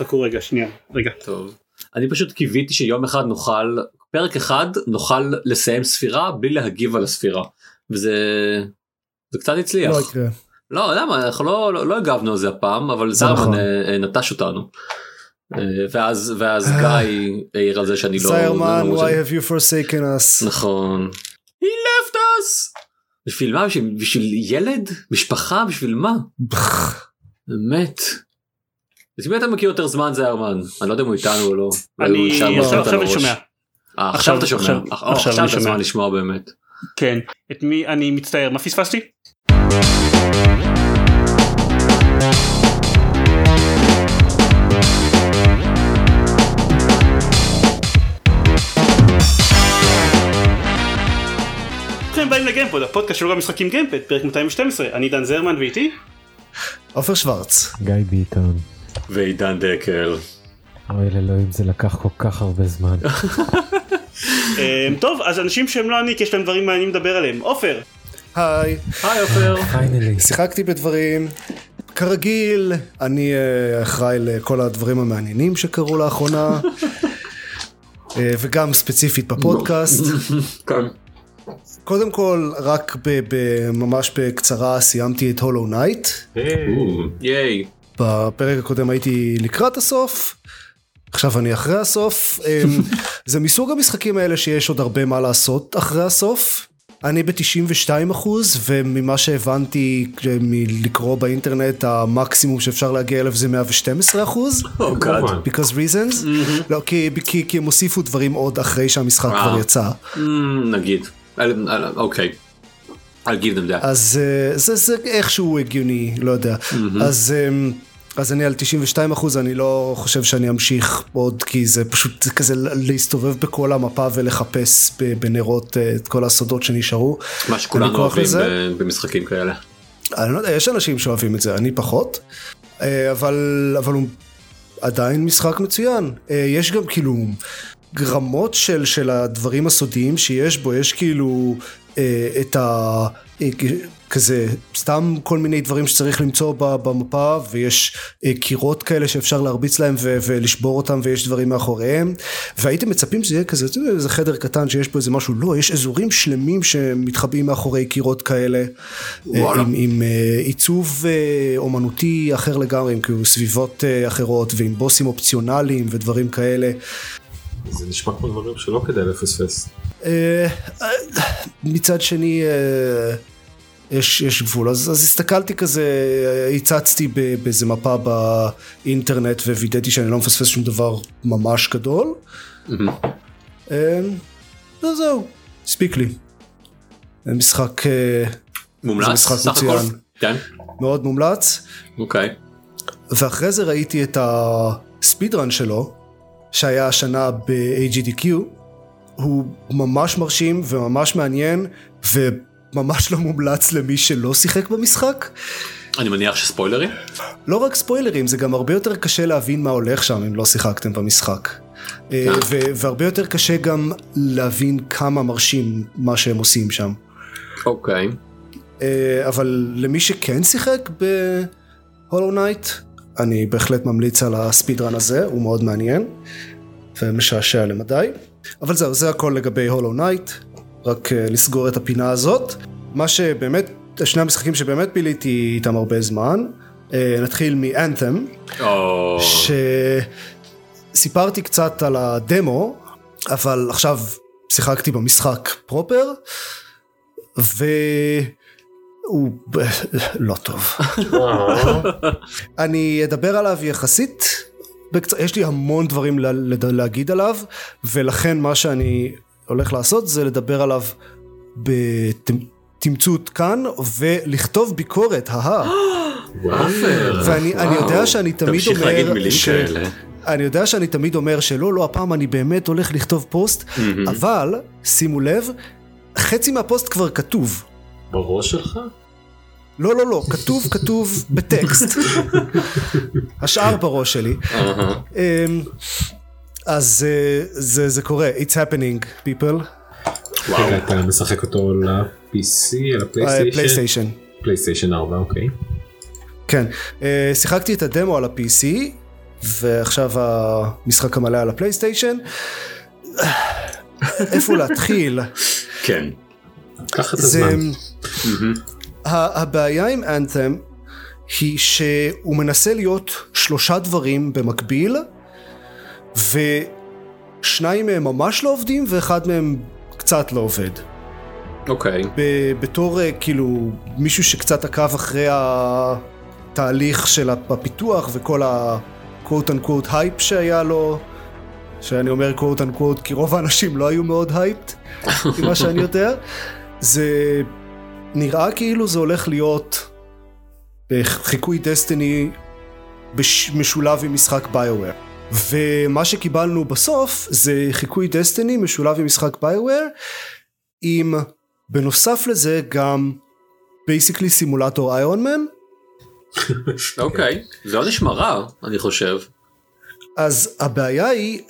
חכו רגע שנייה רגע טוב. אני פשוט קיוויתי שיום אחד נוכל פרק אחד נוכל לסיים ספירה בלי להגיב על הספירה וזה זה קצת הצליח. לא יקרה. לא למה אנחנו לא לא, לא הגבנו על זה הפעם אבל זה נכון. זרמן אה, אה, נטש אותנו. אה, ואז ואז גיא העיר על זה שאני לא... זיירמן, לא- why have you forsaken us? נכון. He left us. בשביל מה? בשביל, בשביל ילד? משפחה? בשביל מה? באמת. את מי אתה מכיר יותר זמן זיירמן? אני לא יודע אם הוא איתנו או לא. אני עכשיו אני. שומע אה, עכשיו- אתה שומע. עכשיו- אה, עכשיו עכשיו אני אתה שומע. זמן לשמוע באמת. כן את מי אני מצטער מה פספסתי? ברוכים הבאים לגיימפוד הפודקאסט של המשחקים גיימפוד פרק 212 אני דן זרמן ואיתי עופר שוורץ. גיא ביטון. ועידן דקל. אוי אלוהים זה לקח כל כך הרבה זמן. אמ, טוב אז אנשים שהם לא אני כי יש להם דברים מעניינים לדבר עליהם עופר היי, היי עופר. Finally. שיחקתי בדברים. כרגיל, אני אה, אחראי לכל הדברים המעניינים שקרו לאחרונה. אה, וגם ספציפית בפודקאסט. כאן. קודם כל, רק ממש בקצרה סיימתי את Hollow Knight. ייי. בפרק הקודם הייתי לקראת הסוף, עכשיו אני אחרי הסוף. אמ, זה מסוג המשחקים האלה שיש עוד הרבה מה לעשות אחרי הסוף. אני ב-92 אחוז וממה שהבנתי מלקרוא באינטרנט המקסימום שאפשר להגיע אליו זה 112 אחוז. Oh god. because reasons. לא, כי, כי, כי הם הוסיפו דברים עוד אחרי שהמשחק אה. כבר יצא. נגיד. אל- אל- אוקיי. I'll give them that. אז אה, זה, זה איכשהו הגיוני, לא יודע. אז, אה, אז אני על 92 אחוז, אני לא חושב שאני אמשיך עוד, כי זה פשוט זה כזה להסתובב בכל המפה ולחפש בנרות אה, את כל הסודות שנשארו. מה שכולנו אוהבים לזה. במשחקים כאלה. אני לא יודע, יש אנשים שאוהבים את זה, אני פחות, אה, אבל, אבל הוא עדיין משחק מצוין. אה, יש גם כאילו רמות של, של הדברים הסודיים שיש בו, יש כאילו את ה... אה, כזה סתם כל מיני דברים שצריך למצוא במפה ויש אה, קירות כאלה שאפשר להרביץ להם ו- ולשבור אותם ויש דברים מאחוריהם והייתם מצפים שזה יהיה כזה איזה חדר קטן שיש בו איזה משהו לא יש אזורים שלמים שמתחבאים מאחורי קירות כאלה אה, וואלה. עם, עם אה, עיצוב אה, אומנותי אחר לגמרי עם כאילו סביבות אה, אחרות ועם בוסים אופציונליים ודברים כאלה זה נשמע כמו דברים שלא כדאי לפספס. אה, אה, מצד שני אה, יש, יש גבול אז, אז הסתכלתי כזה הצצתי באיזה מפה באינטרנט ווידאתי שאני לא מפספס שום דבר ממש גדול. וזהו, הספיק לי. משחק מומלץ? זה משחק הכל? מצוין. כן. מאוד מומלץ אוקיי. ואחרי זה ראיתי את הספיד רן שלו שהיה השנה ב-AGDQ הוא ממש מרשים וממש מעניין וממש לא מומלץ למי שלא שיחק במשחק. אני מניח שספוילרים? לא רק ספוילרים זה גם הרבה יותר קשה להבין מה הולך שם אם לא שיחקתם במשחק. אה, ו- והרבה יותר קשה גם להבין כמה מרשים מה שהם עושים שם. אוקיי. אה, אבל למי שכן שיחק ב Hollow Knight, אני בהחלט ממליץ על ה speedrun הזה, הוא מאוד מעניין ומשעשע למדי. אבל זהו, זה הכל לגבי Hollow Knight, רק אה, לסגור את הפינה הזאת. מה שבאמת, שני המשחקים שבאמת ביליתי איתם הרבה זמן, אה, נתחיל מ Anthem, או... שסיפרתי קצת על הדמו, אבל עכשיו שיחקתי במשחק פרופר, והוא ב- לא טוב. אני אדבר עליו יחסית, בקצ... יש לי המון דברים לה... לד- להגיד עליו, ולכן מה שאני הולך לעשות זה לדבר עליו בתמצות כאן, ולכתוב ביקורת, אהה. ואני אני יודע שאני תמיד תמשיך אומר, להגיד מילים ש- כאלה. אני יודע שאני תמיד אומר שלא, לא, הפעם אני באמת הולך לכתוב פוסט, אבל, שימו לב, חצי מהפוסט כבר כתוב. בראש שלך? לא, לא, לא, כתוב, כתוב בטקסט. השאר בראש שלי. אמ, אז אה, זה, זה קורה, it's happening, people. וואו. אתה משחק אותו ל-PC, על הפלייסטיישן? פלייסטיישן. פלייסטיישן 4, אוקיי. כן, אה, שיחקתי את הדמו על ה-PC, ועכשיו המשחק המלא על הפלייסטיישן. איפה להתחיל? כן. קח את. הזמן. הבעיה עם Anthem היא שהוא מנסה להיות שלושה דברים במקביל ושניים מהם ממש לא עובדים ואחד מהם קצת לא עובד. אוקיי. ב- בתור אה, כאילו מישהו שקצת עקב אחרי התהליך של הפיתוח וכל ה-quote unquote hype שהיה לו, שאני אומר quote unquote כי רוב האנשים לא היו מאוד hyped, ממה שאני יודע, זה נראה כאילו זה הולך להיות בחיקוי Destiny בש- משולב עם משחק BioWare. ומה שקיבלנו בסוף זה חיקוי Destiny משולב עם משחק BioWare עם בנוסף לזה גם basically סימולטור Iron Man אוקיי. זה לא נשמע רע, אני חושב. אז הבעיה היא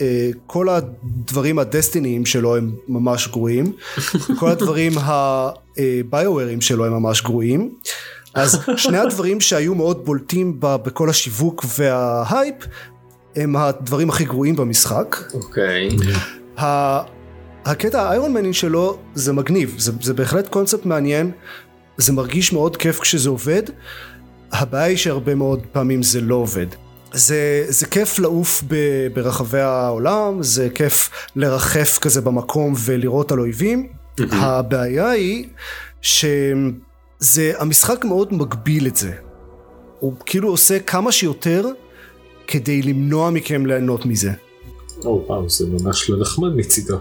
שכל הדברים ה Destiny ים שלו הם ממש גרועים, כל הדברים הביוארים שלו הם ממש גרועים, אז שני הדברים שהיו מאוד בולטים בכל השיווק וההייפ הם הדברים הכי גרועים במשחק. אוקיי. הקטע האיירון מנין שלו זה מגניב, זה, זה בהחלט קונספט מעניין, זה מרגיש מאוד כיף כשזה עובד, הבעיה היא שהרבה מאוד פעמים זה לא עובד. זה, זה כיף לעוף ב, ברחבי העולם, זה כיף לרחף כזה במקום ולראות על אויבים. הבעיה היא שזה, המשחק מאוד מגביל את זה. הוא כאילו עושה כמה שיותר כדי למנוע מכם ליהנות מזה. או וואו, זה ממש לא נחמד מצידו.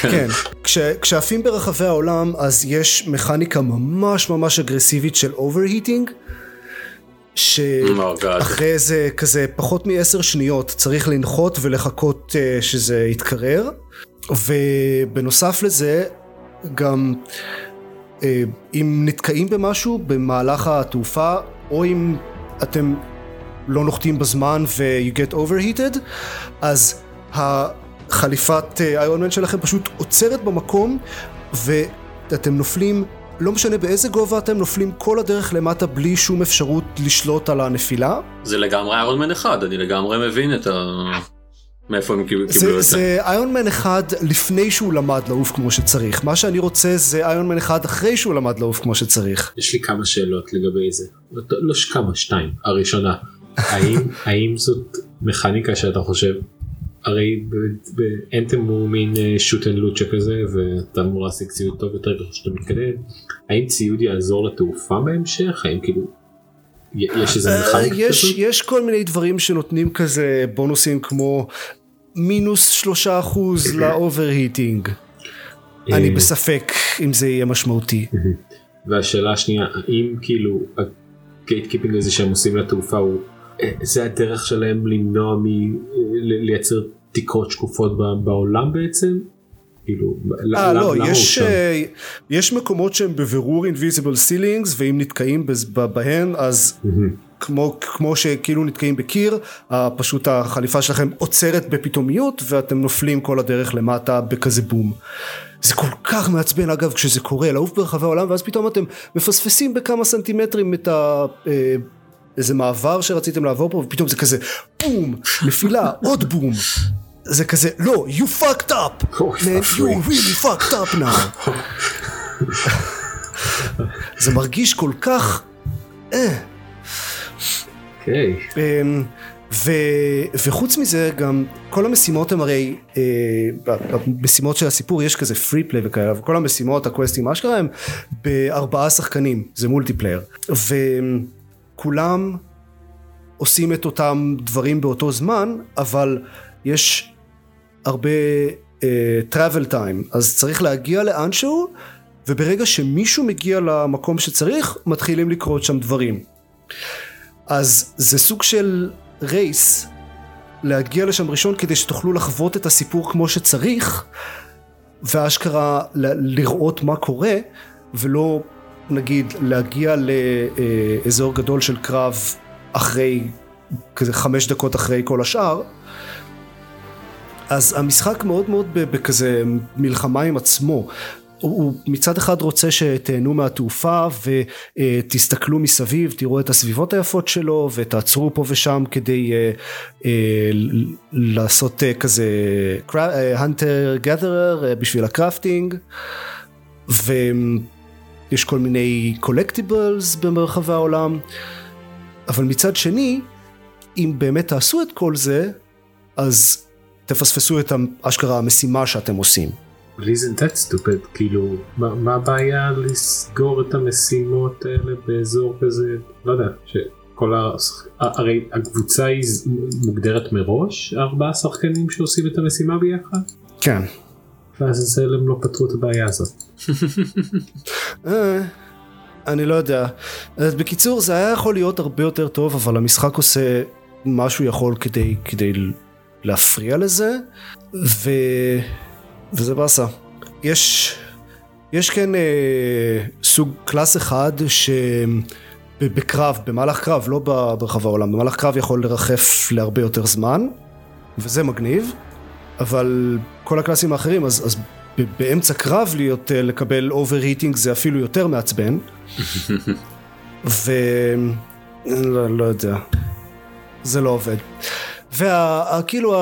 כן, כש, כשעפים ברחבי העולם אז יש מכניקה ממש ממש אגרסיבית של overheating Oh שאחרי איזה כזה פחות מעשר שניות צריך לנחות ולחכות uh, שזה יתקרר. ובנוסף לזה גם uh, אם נתקעים במשהו במהלך התעופה או אם אתם לא נוחתים בזמן ו- you get overheated אז החליפת איירון מן שלכם פשוט עוצרת במקום ואתם נופלים לא משנה באיזה גובה אתם נופלים כל הדרך למטה בלי שום אפשרות לשלוט על הנפילה זה לגמרי איירון מן אחד, אני לגמרי מבין את ה... מאיפה הם קיבלו את זה. זה איירון מן אחד לפני שהוא למד לעוף כמו שצריך מה שאני רוצה זה איירון מן אחד אחרי שהוא למד לעוף כמו שצריך יש לי כמה שאלות לגבי זה. לא, לא כמה, שתיים. הראשונה, האם, האם זאת מכניקה שאתה חושב, הרי באנתם הוא מין שוט אנד לוצ'ה כזה ואתה אמור להשיג ציוד טוב יותר ככל שאתה מתקדם, האם ציוד יעזור לתעופה בהמשך? האם כאילו, יש איזה אה, מכניקה יש, כזאת? יש כל מיני דברים שנותנים כזה בונוסים כמו מינוס שלושה אחוז ל overheating. אני אה, בספק אם זה יהיה משמעותי. והשאלה השנייה, האם כאילו ה gatekeeping הזה שהם עושים לתעופה הוא, אה, זה הדרך שלהם למנוע מלייצר תקרות שקופות בעולם בעצם? כאילו, אה למה- לא, למה הוא יש, שם? אה, יש מקומות שהם בבירור invisible ceilings ואם נתקעים בהן אז כמו, כמו שכאילו נתקעים בקיר, אה, פשוט החליפה שלכם עוצרת בפתאומיות ואתם נופלים כל הדרך למטה בכזה בום. זה כל כך מעצבן אגב כשזה קורה, לעוף ברחבי העולם ואז פתאום אתם מפספסים בכמה סנטימטרים את ה... איזה מעבר שרציתם לעבור פה ופתאום זה כזה בום, נפילה, עוד בום. זה כזה, לא, you fucked up, Oh, man, you really fucked up now. זה מרגיש כל כך, אה. אוקיי. אמ, ו, וחוץ מזה גם כל המשימות הם הרי אה, במשימות של הסיפור יש כזה free play וכאלה וכל המשימות הקווסטים אשכרה הם בארבעה שחקנים זה multiplayer וכולם עושים את אותם דברים באותו זמן אבל יש הרבה uh, travel time. אז צריך להגיע לאנשהו וברגע שמישהו מגיע למקום שצריך מתחילים לקרות שם דברים. אז זה סוג של רייס להגיע לשם ראשון כדי שתוכלו לחוות את הסיפור כמו שצריך ואשכרה ל- לראות מה קורה ולא נגיד להגיע לאזור גדול של קרב אחרי כזה חמש דקות אחרי כל השאר אז המשחק מאוד מאוד בכזה מלחמה עם עצמו. הוא מצד אחד רוצה שתהנו מהתעופה ותסתכלו מסביב, תראו את הסביבות היפות שלו ותעצרו פה ושם כדי אה, ל- לעשות אה, כזה הנטר גת'רר בשביל הקרפטינג ויש כל מיני קולקטיבלס במרחבי העולם אבל מצד שני אם באמת תעשו את כל זה אז תפספסו את האשכרה המשימה שאתם עושים. But isn't that stupid? כאילו, מה, מה הבעיה לסגור את המשימות האלה באזור כזה? לא יודע, שכל ה... הרי הקבוצה היא מוגדרת מראש, ארבעה שחקנים שעושים את המשימה ביחד? כן. לעזאזל הם לא פתרו את הבעיה הזאת. אה, אני לא יודע. אז בקיצור זה היה יכול להיות הרבה יותר טוב אבל המשחק עושה מה שהוא יכול כדי, כדי להפריע לזה ו... וזה באסה. יש, יש כן אה, סוג קלאס אחד שבקרב, במהלך קרב, לא ברחב העולם, במהלך קרב יכול לרחף להרבה יותר זמן וזה מגניב אבל כל הקלאסים האחרים אז, אז באמצע קרב להיות אה, לקבל overheating זה אפילו יותר מעצבן. ו... לא, לא יודע. זה לא עובד. וכאילו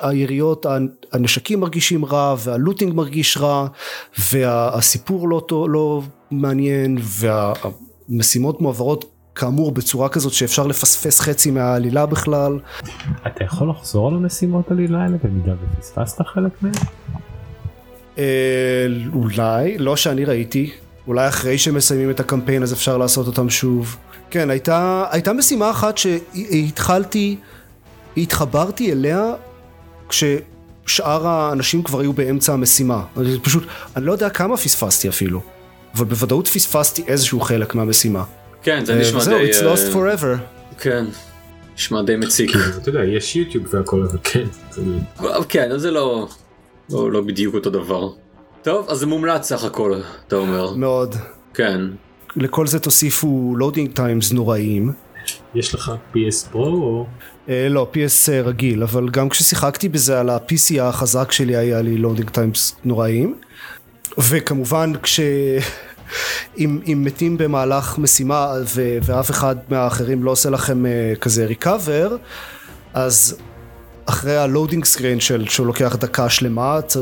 היריות הנשקים מרגישים רע וה looting מרגיש רע והסיפור לא, לא מעניין והמשימות מועברות כאמור בצורה כזאת שאפשר לפספס חצי מהעלילה בכלל אתה יכול לחזור על המשימות עלילה האלה במידה ופספסת חלק מהם? אה, אולי, לא שאני ראיתי, אולי אחרי שמסיימים את הקמפיין אז אפשר לעשות אותם שוב. כן, הייתה, הייתה משימה אחת שהתחלתי, התחברתי אליה כששאר האנשים כבר היו באמצע המשימה. אני פשוט, אני לא יודע כמה פספסתי אפילו, אבל בוודאות פספסתי איזשהו חלק מהמשימה. כן זה אה, נשמע די... it's אה, lost forever. כן. נשמע די מציק. אתה יודע, יש יוטיוב והכל, אבל כן. זה- כן אז זה לא... לא לא בדיוק אותו דבר. טוב אז זה מומלץ סך הכל אתה אומר. מאוד. כן. לכל זה תוסיפו loading times נוראיים. יש לך PS Pro או... אה, לא, PS רגיל, אבל גם כששיחקתי בזה על ה-PC החזק שלי היה לי loading times נוראיים. וכמובן כש... אם, אם מתים במהלך משימה ו- ואף אחד מהאחרים לא עושה לכם uh, כזה recover, אז אחרי ה loading screen של שהוא לוקח דקה שלמה, צ-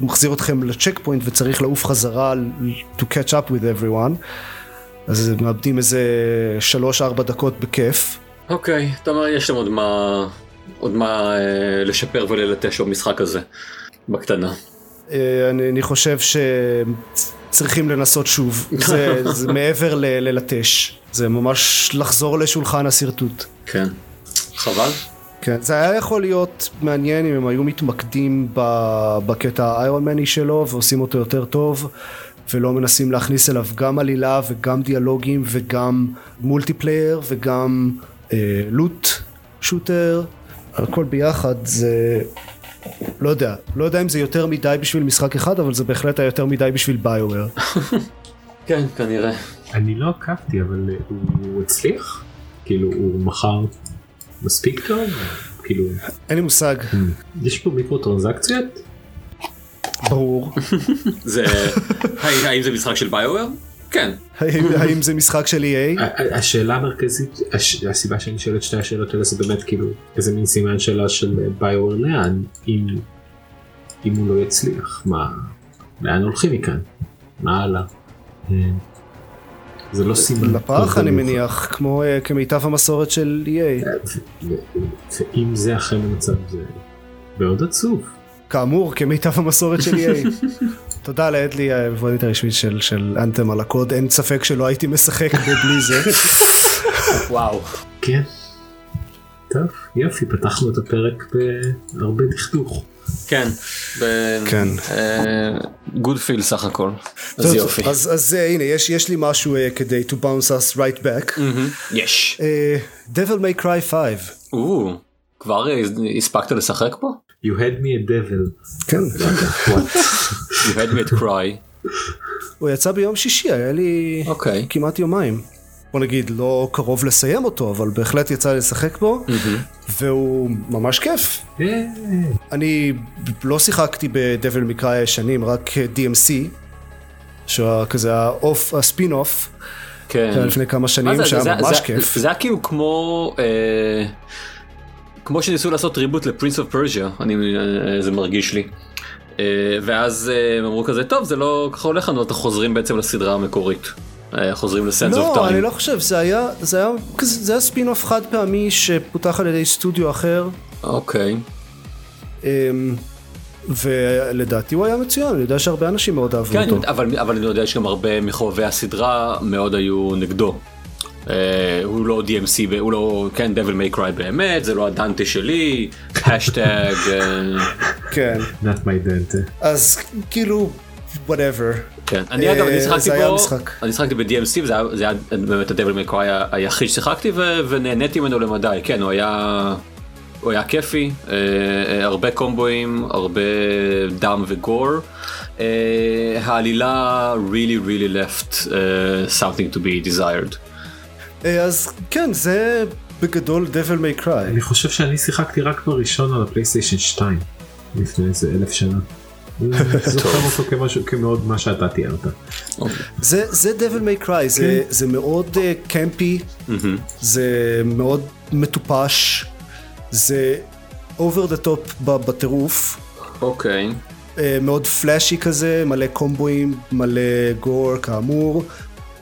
מחזיר אתכם ל checkpoint וצריך לעוף חזרה to catch up with everyone, אז מאבדים איזה 3-4 דקות בכיף. אוקיי אתה אומר יש שם עוד מה... עוד מה אה, לשפר וללטש במשחק הזה. בקטנה. אה, אני, אני חושב שצריכים לנסות שוב, זה, זה מעבר ל- ללטש, זה ממש לחזור לשולחן השרטוט. כן. חבל. כן, זה היה יכול להיות מעניין אם הם היו מתמקדים בקטע האיירון מני שלו ועושים אותו יותר טוב ולא מנסים להכניס אליו גם עלילה וגם דיאלוגים וגם מולטיפלייר וגם אה, לוט שוטר, הכל ביחד זה לא יודע, לא יודע אם זה יותר מדי בשביל משחק אחד אבל זה בהחלט היה יותר מדי בשביל ביואר. כן כנראה. אני לא עקבתי, אבל אה, הוא הצליח? כאילו, הוא מכר מספיק טוב? כאילו, אין לי מושג, יש פה מיקרו טרנזקציות? ברור. זה... האם האם זה משחק של ביואר? כן. האם זה משחק של EA? השאלה המרכזית, הסיבה שאני שואל את שתי השאלות האלה זה באמת כאילו איזה מין סימן שאלה של ביואר לאן, אם הוא לא יצליח, מה, לאן הולכים מכאן? מה הלאה? אה, זה לא סימן. לפח אני. מניח, כמו אה, כמיטב המסורת של EA. ו- ואם זה אכן המצב זה מאוד עצוב. כאמור, כמיטב המסורת של EA. תודה לאדלי היבואנית הרשמית של, של אנתם על הקוד, אין ספק שלא הייתי משחק בו בלי זה. וואו. כן. טוב, יופי, פתחנו את הפרק בהרבה דכדוך. כן. כן. גוד פיל סך הכל. אז טוב, יופי. אז, אז uh, הנה, יש, יש לי משהו uh, כדי to bounce us right back. יש. Uh, Devil May Cry 5. או, כבר אה, הספקת לשחק פה? You had me a devil. כן. You had me at cry. הוא יצא ביום שישי, היה לי אוקיי. כמעט יומיים. בוא נגיד, לא קרוב לסיים אותו, אבל בהחלט יצא לי לשחק בו, והוא ממש כיף. אה, אני לא שיחקתי ב Devil May Cry הישנים, רק DMC, שהוא כזה ה off, ה spin-off, כן. לפני כמה מה שנים, זה, שהיה זה- ממש זה- כיף. זה היה כאילו כמו אה, כמו שניסו לעשות reboot ל Prince of אה, זה מרגיש לי. אה, ואז אה, הם אמרו כזה טוב זה לא ככה הולך לנו אתה חוזרים בעצם לסדרה המקורית. אה, חוזרים ל Sands of לא, אני Time. לא חושב, זה היה, זה היה זה היה ספין אוף חד פעמי שפותח על ידי סטודיו אחר, אוקיי. אמ, ולדעתי הוא היה מצוין, אני יודע שהרבה אנשים מאוד אהבו כן, אותו. אבל, אבל אני יודע שגם הרבה מחובבי הסדרה מאוד היו נגדו. Uh, הוא לא DMC, הוא לא, כן, Devil May Cry באמת, זה לא הדנטה שלי, השטג, כן, not my dente. אז כאילו, whatever. כן. אני אה, אגב, אני זה שיחקתי המשחק. אני שיחקתי ב-DMC, וזה היה, זה היה באמת ה-Devil May Cry היחיד ששיחקתי, ו- ונהניתי ממנו למדי, כן, הוא היה... הוא היה כיפי, אה, אה, הרבה קומבואים, הרבה דם וגור. אה, העלילה really really left uh, something to be desired. אה, אז כן, זה בגדול Devil May Cry. אני חושב שאני שיחקתי רק בראשון על הפלייסטיישן 2 לפני איזה אלף שנה. זוכר אותו כמשהו כמאוד מה שאתה תיארת. זה, זה Devil May Cry, זה, זה מאוד קמפי, זה מאוד מטופש, זה over the top בטירוף, אוקיי. אה, מאוד פלאשי כזה, מלא קומבואים, מלא גור כאמור,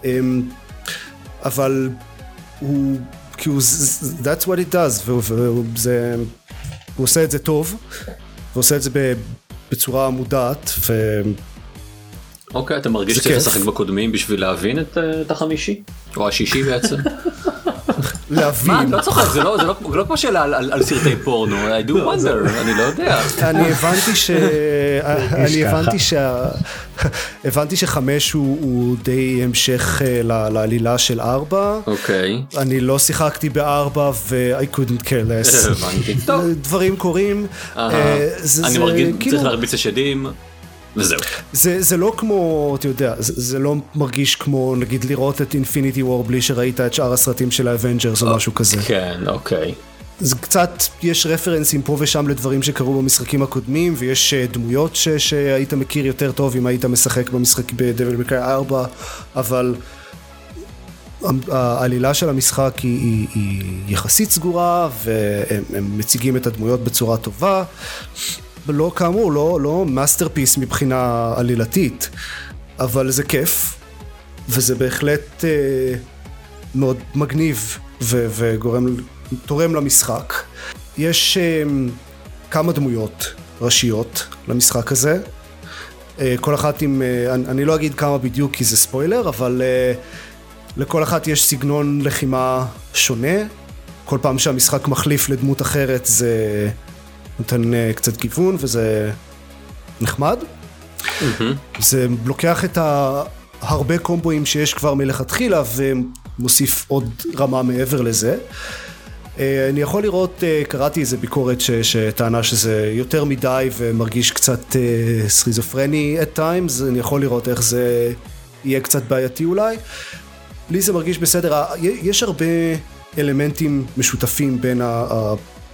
אמ, אבל הוא, זה- זה- that's what it does, והוא- והוא זה- הוא עושה את זה טוב, ועושה את זה בצורה מודעת, ו... אוקיי, אתה מרגיש שצריך. לשחק בקודמים בשביל להבין את, אה, את החמישי? או השישי בעצם? להבין. מה, אני לא צוחק, זה לא, זה לא, זה לא כמו שאלה על, על, על סרטי פורנו, I do wonder, אני לא יודע. אני הבנתי ש... אני ככה. הבנתי שה... הבנתי שחמש הוא, הוא די המשך אה, ל- לעלילה של ארבע. אוקיי, אני לא שיחקתי בארבע ו-I couldn't care less. הבנתי. טוב, דברים קורים. אה, זה- אני זה מרגיש, כאילו- צריך להרביץ לשדים, וזהו. זה, זה לא כמו, אתה יודע, זה, זה לא מרגיש כמו נגיד לראות את Infinity War בלי שראית את שאר הסרטים של ה Avengers או משהו כזה. כן, אוקיי. זה קצת, יש רפרנסים פה ושם לדברים שקרו במשחקים הקודמים, ויש אה, דמויות ש, שהיית מכיר יותר טוב אם היית משחק במשחק ב Devil May Cry 4, אבל העלילה של המשחק היא, היא, היא יחסית סגורה, והם הם מציגים את הדמויות בצורה טובה. לא, כאמור, לא, לא masterpiece מבחינה עלילתית, אבל זה כיף, וזה בהחלט אה, מאוד מגניב ו- וגורם, תורם למשחק. יש אה, כמה דמויות ראשיות למשחק הזה. אה, כל אחת עם, אה, אני, אני לא אגיד כמה בדיוק כי זה ספוילר, אבל אה, לכל אחת יש סגנון לחימה שונה. כל פעם שהמשחק מחליף לדמות אחרת זה נותן אה, קצת גיוון וזה נחמד. זה לוקח את ההרבה קומבואים שיש כבר מלכתחילה ומוסיף עוד רמה מעבר לזה. אה, אני יכול לראות, אה, קראתי איזה ביקורת ש, שטענה שזה יותר מדי ומרגיש קצת סכיזופרני at times, אני יכול לראות איך זה יהיה קצת בעייתי אולי. לי זה מרגיש בסדר, יש הרבה אלמנטים משותפים בין ה-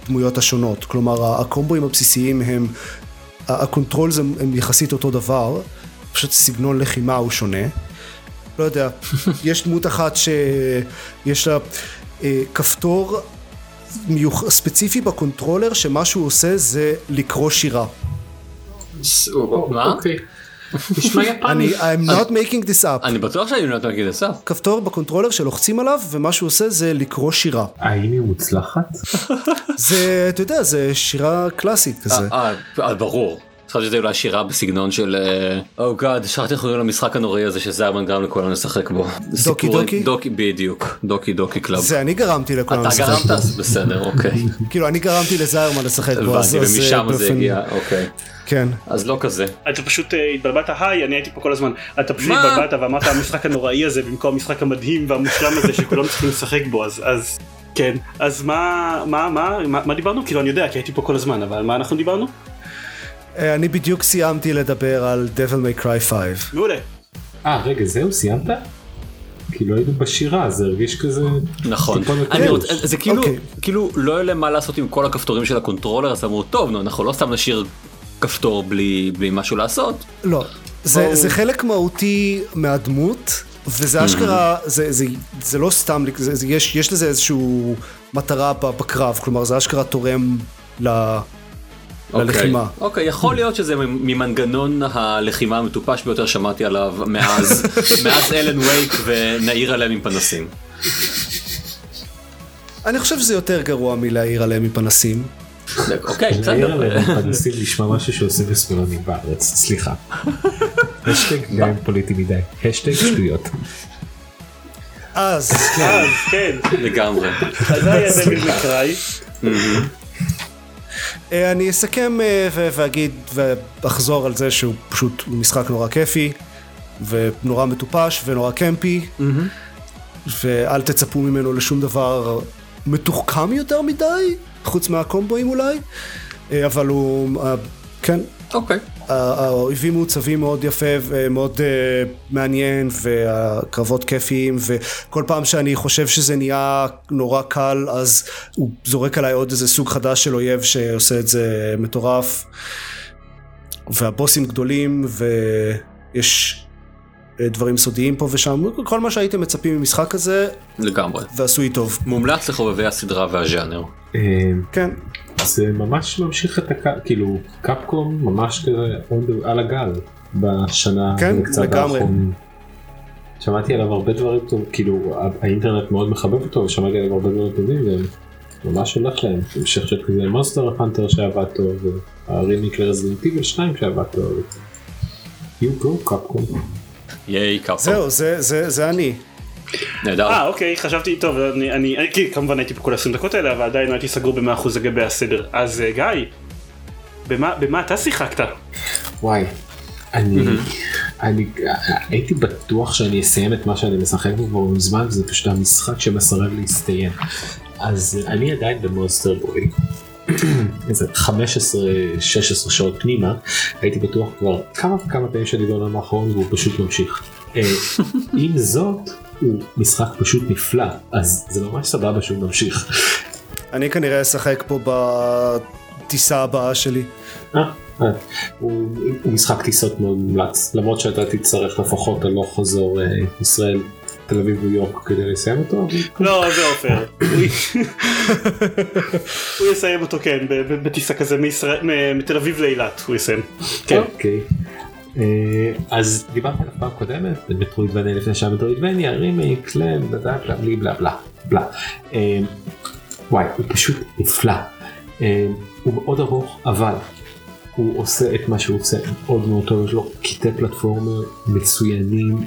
הדמויות השונות, כלומר הקומבואים הבסיסיים הם, ה controls הם, הם יחסית אותו דבר, פשוט סגנון לחימה הוא שונה. לא יודע, יש דמות אחת שיש לה אה, כפתור מיוח... ספציפי בקונטרולר שמה שהוא עושה זה לקרוא שירה. מה? נשמע יפני. אני, I'm not making this up. אני בטוח שאני לא להגיד את זה. כפתור בקונטרולר שלוחצים עליו ומה שהוא עושה זה לקרוא שירה. האם היא מוצלחת? זה, אתה יודע, זה שירה קלאסית כזה. אה, אה, ברור. חשבתי שזה אולי שירה בסגנון של oh god, שכחתי איך קוראים למשחק הנוראי הזה שזיירמן גרם לכולנו לשחק בו. סיפור- Doki? Doki בדיוק, Doki Doki Club. זה אני גרמתי לכולם אתה לשחק גרמת? בו. אז בסדר, אוקיי. כאילו אני גרמתי לזיירמן לשחק בו. הבנתי, אז, ומשם אה, זה הגיע, אוקיי. כן. אז לא כזה. אתה פשוט אה, התבלבלת, היי, אני הייתי פה כל הזמן. אתה פשוט? התבלבלת ואמרת המשחק הנוראי הזה במקום המשחק המדהים והמושלם הזה שכולם צריכים לשחק בו, אז, אז כן. אז מה, מה, מה, מה, מה דיברנו? כאילו אני יודע, כי הייתי פה כל הזמן, אבל מה אנחנו דיברנו? אה, אני בדיוק סיימתי לדבר על Devil May Cry 5. מעולה. אה רגע זהו סיימת? כאילו היינו בשירה זה הרגיש כזה נכון אני. רוצה- זה כאילו אוקיי. כאילו לא היה להם מה לעשות עם כל הכפתורים של הקונטרולר אז אמרו טוב נו אנחנו לא סתם נשאיר כפתור בלי בלי משהו לעשות לא, זה, בואו. זה חלק מהותי מהדמות, וזה אשכרה, זה, זה, זה לא סתם, זה, זה, יש, יש לזה איזשהו מטרה בקרב, כלומר זה אשכרה תורם ל... ללחימה. אוקיי, אוקיי, יכול להיות שזה ממנגנון הלחימה המטופש ביותר שמעתי עליו מאז מאז Alan Wake ונעיר עליהם עם פנסים. אני חושב שזה יותר גרוע מלהעיר עליהם מפנסים. אוקיי, להעיר בסדר. עליהם פנסים נשמע משהו שעושים בשמאלנים בארץ סליחה. השטג גם פוליטי מדי השטג שטויות. אז, כן, אז כן, לגמרי. אז זה היה דביל מקראי. אה, אני אסכם אה, ואגיד ואחזור על זה שהוא פשוט משחק נורא כיפי, ונורא מטופש ונורא קמפי, ואל תצפו ממנו לשום דבר מתוחכם יותר מדי, חוץ מהקומבואים אולי, אה, אבל הוא, כן, אוקיי. האויבים מעוצבים מאוד יפה ומאוד uh, מעניין והקרבות כיפיים וכל פעם שאני חושב שזה נהיה נורא קל אז הוא זורק עליי עוד איזה סוג חדש של אויב שעושה את זה מטורף והבוסים גדולים ויש אה, דברים סודיים פה ושם כל מה שהייתם מצפים ממשחק הזה לגמרי. ועשוי טוב מומלץ לחובבי הסדרה והז'אנר. אה, כן זה ממש ממשיך את הקו, כאילו קפקום ממש כזה על הגל בשנה כן, וקצת לגמרי. האחרונים. שמעתי עליו הרבה דברים טובים, כאילו ה- האינטרנט מאוד מחבב אותו ושמעתי עליו הרבה דברים טובים וממש הולך להם. המשך של כזה מונסטר פנטר שעבד טוב והרימיק לרזידנט איבל 2 שעבד טוב. You go קפקום. ייי קאפו. זהו זה זה זה אני נהדר. אה אוקיי חשבתי טוב אני אני אני- כי כמובן הייתי פה כל 20 דקות האלה אבל עדיין לא הייתי סגור ב-100% לגבי הסדר אז אה, גיא. במה במה אתה שיחקת? וואי, אני, אני הייתי בטוח שאני אסיים את מה שאני משחק בו כבר מזמן, זה פשוט המשחק שמסרב להסתיים. אז אני עדיין במונסטר בוי. איזה 15-16 שעות פנימה, הייתי בטוח כבר כמה וכמה פעמים שאני בעולם האחרון והוא פשוט ממשיך. אה, עם זאת, הוא משחק פשוט נפלא, אז זה ממש סבבה שהוא ממשיך. אני כנראה אשחק פה בטיסה הבאה שלי אה, אה. הוא הוא משחק טיסות מאוד מומלץ למרות שאתה תצטרך לפחות הלוך חזור אה, ישראל תל אביב ניו יורק כדי לסיים אותו. לא זה עופר. הוא- יסיים אותו כן בטיסה כזה מתל אביב לאילת הוא יסיים. כן. אוקיי. אה, אז דיברתי עליו פעם קודמת במטרואידבניה לפני שהיה מטרואידבניה רימייק בלה בלה בלה בלה בלה בלה. אה, וואי הוא פשוט נפלא. אה, הוא מאוד ארוך אבל הוא עושה את מה שהוא עושה מאוד מאוד טוב יש לו קטעי פלטפורמה מצוינים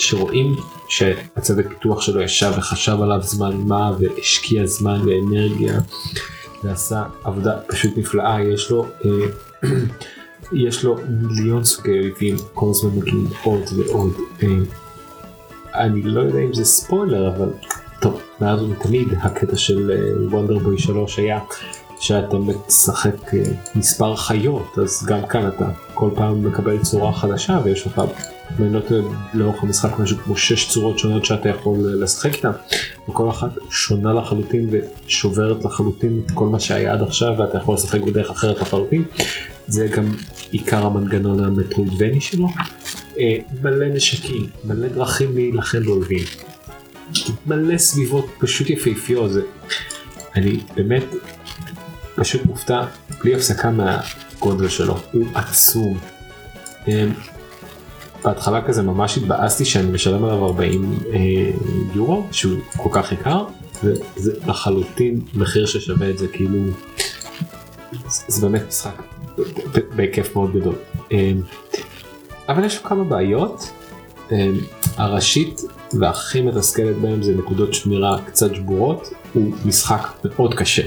שרואים שהצוות פיתוח שלו ישב וחשב עליו זמן מה והשקיע זמן ואנרגיה ועשה עבודה פשוט נפלאה. יש לו אה, יש לו מיליון סוגי אויבים כל הזמן מגיעים עוד ועוד. אה, אני לא יודע אם זה ספוילר אבל טוב מאז ומתמיד הקטע של וונדרבוי 3 היה שאתה משחק אה, מספר חיות אז גם כאן אתה כל פעם מקבל צורה חדשה ויש לך אם אני לא טועה לאורך המשחק משהו כמו שש צורות שונות שאתה יכול אה, לשחק איתן. וכל אחת שונה לחלוטין ושוברת לחלוטין את כל מה שהיה עד עכשיו ואתה יכול לשחק בדרך אחרת לחלוטין. זה גם עיקר המנגנון המטרואידבני שלו. אה, מלא נשקים מלא דרכים להילחם באויבים. מלא סביבות פשוט יפהפיות. זה אני באמת פשוט מופתע בלי הפסקה מהגודל שלו. הוא עצום. בהתחלה כזה ממש התבאסתי שאני משלם עליו 40 אה, יורו שהוא כל כך יקר וזה לחלוטין מחיר ששווה את זה כאילו זה, זה באמת משחק בהיקף מאוד גדול. אה, אבל יש כמה בעיות. אה, הראשית והכי מתסכלת בהם זה נקודות שמירה קצת שבורות הוא משחק מאוד קשה.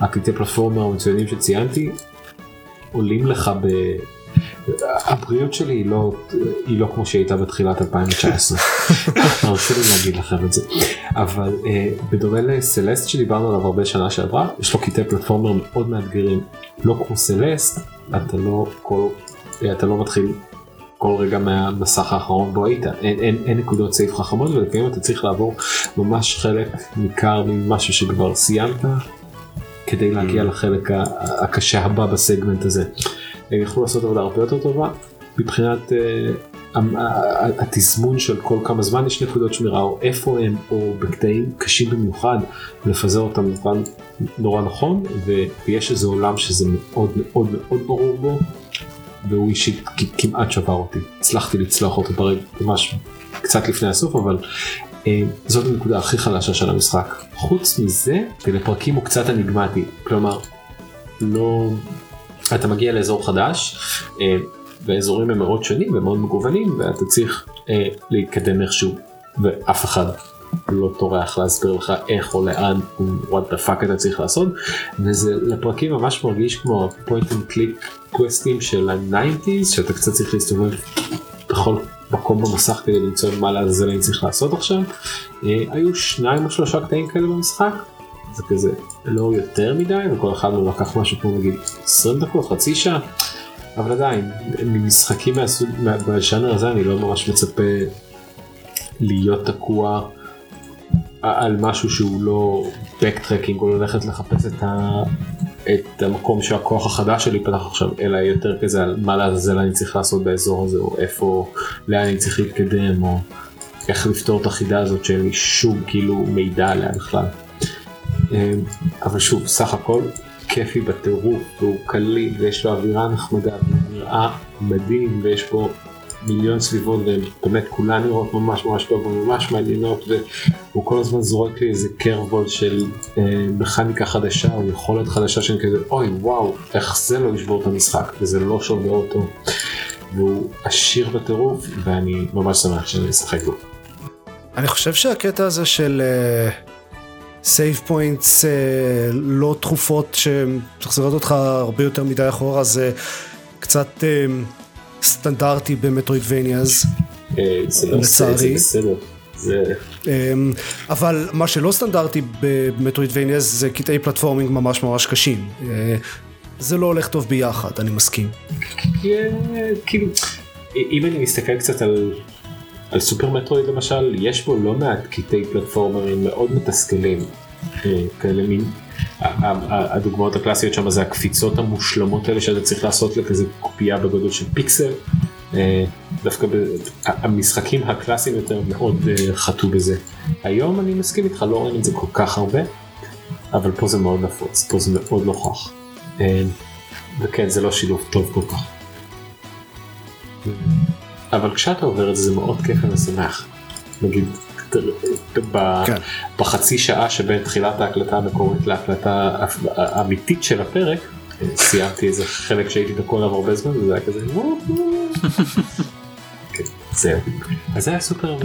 הקליטי פלטפורמה המצוינים שציינתי עולים לך ב... הבריאות שלי היא לא, היא לא כמו שהייתה בתחילת 2019. הרשו לי להגיד לכם את זה. אבל אה, בדומה לסלסט שדיברנו עליו הרבה שנה שעברה, יש לו קטעי פלטפורמר מאוד מאתגרים. לא כמו סלסט, אתה לא, כל, אה, אתה לא מתחיל כל רגע מהמסך האחרון בו היית אין, אין, אין נקודות סייף חכמות ולפעמים אתה צריך לעבור ממש חלק ניכר ממשהו שכבר סיימת כדי להגיע לחלק ה- הקשה הבא בסגמנט הזה. הם יכלו לעשות עבודה הרבה יותר טובה. מבחינת אה, המ- ה- ה- התזמון של כל כמה זמן יש נקודות שמירה או איפה הם או בקטעים קשים במיוחד לפזר אותם בזמן נורא נכון ויש איזה עולם שזה מאוד מאוד מאוד ברור בו והוא אישית כמעט שבר אותי. הצלחתי לצלוח אותו ברגע ממש קצת לפני הסוף אבל אה, זאת הנקודה הכי חלשה של המשחק. חוץ מזה לפרקים הוא קצת אניגמטי. כלומר לא אתה מגיע לאזור חדש אה, והאזורים הם מאוד שונים ומאוד מגוונים ואתה צריך אה, להתקדם איכשהו ואף אחד לא טורח להסביר לך איך או לאן what the fuck אתה צריך לעשות וזה לפרקים ממש מרגיש כמו point and click קווסטים של ה-90's שאתה קצת צריך להסתובב בכל מקום במסך כדי למצוא מה לעזאזל אני צריך לעשות עכשיו. אה, היו שניים או שלושה קטעים כאלה במשחק זה כזה לא יותר מדי וכל אחד מהם לקח משהו כמו נגיד 20 דקות חצי שעה אבל עדיין ממשחקים מהסוג מה- בז'אנר הזה אני לא ממש מצפה להיות תקוע על משהו שהוא לא backtracking או ללכת לחפש את, ה... את המקום שהכוח החדש שלי פתח עכשיו אלא יותר כזה על מה לעזאזל אני צריך לעשות באזור הזה או איפה לאן אני צריך להתקדם או איך לפתור את החידה הזאת שאין לי שום כאילו מידע עליה בכלל. אה, אבל שוב סך הכל כיפי בטירוף והוא קליל ויש לו אווירה נחמדה והוא נראה מדהים ויש בו מיליון סביבות ובאמת כולן נראות ממש ממש טוב וממש מעניינות והוא כל הזמן זורק לי איזה קרבול של אה, מכניקה חדשה או יכולת חדשה שאני כזה אוי וואו איך זה לא ישבור את המשחק וזה לא שובר אותו והוא עשיר בטירוף ואני ממש שמח שאני אשחק בו. אני חושב שהקטע הזה של save points לא תכופות שמחזירות אותך הרבה יותר מדי אחורה זה קצת אה, סטנדרטי במטרוידבניאז. אה, לא לצערי. אמ, אבל מה שלא סטנדרטי ב Metroidvanias זה קטעי platforming ממש ממש קשים. אה, זה לא הולך טוב ביחד, אני מסכים. כן, כאילו אם אני מסתכל קצת על, על סופר מטרואיד למשל יש בו לא מעט קטעי פלטפורמרים מאוד מתסכלים אה, כאלה מין הדוגמאות הקלאסיות שם זה הקפיצות המושלמות האלה שאתה צריך לעשות לכזה קופייה בגודל של פיקסל. אה, דווקא המשחקים הקלאסיים יותר מאוד אה, חטאו בזה. היום אני מסכים איתך לא רואים את זה כל כך הרבה אבל פה זה מאוד נפוץ פה זה מאוד נוכח. וכן זה לא שילוב טוב כל כך. אבל כשאתה עובר את זה זה מאוד כיף ומשמח. נגיד ב- כן. בחצי שעה שבין תחילת ההקלטה המקורית להקלטה האמיתית של הפרק סיימתי איזה חלק שהייתי עליו הרבה זמן וזה היה כזה. כן, זהו. אז זה היה סופר אה,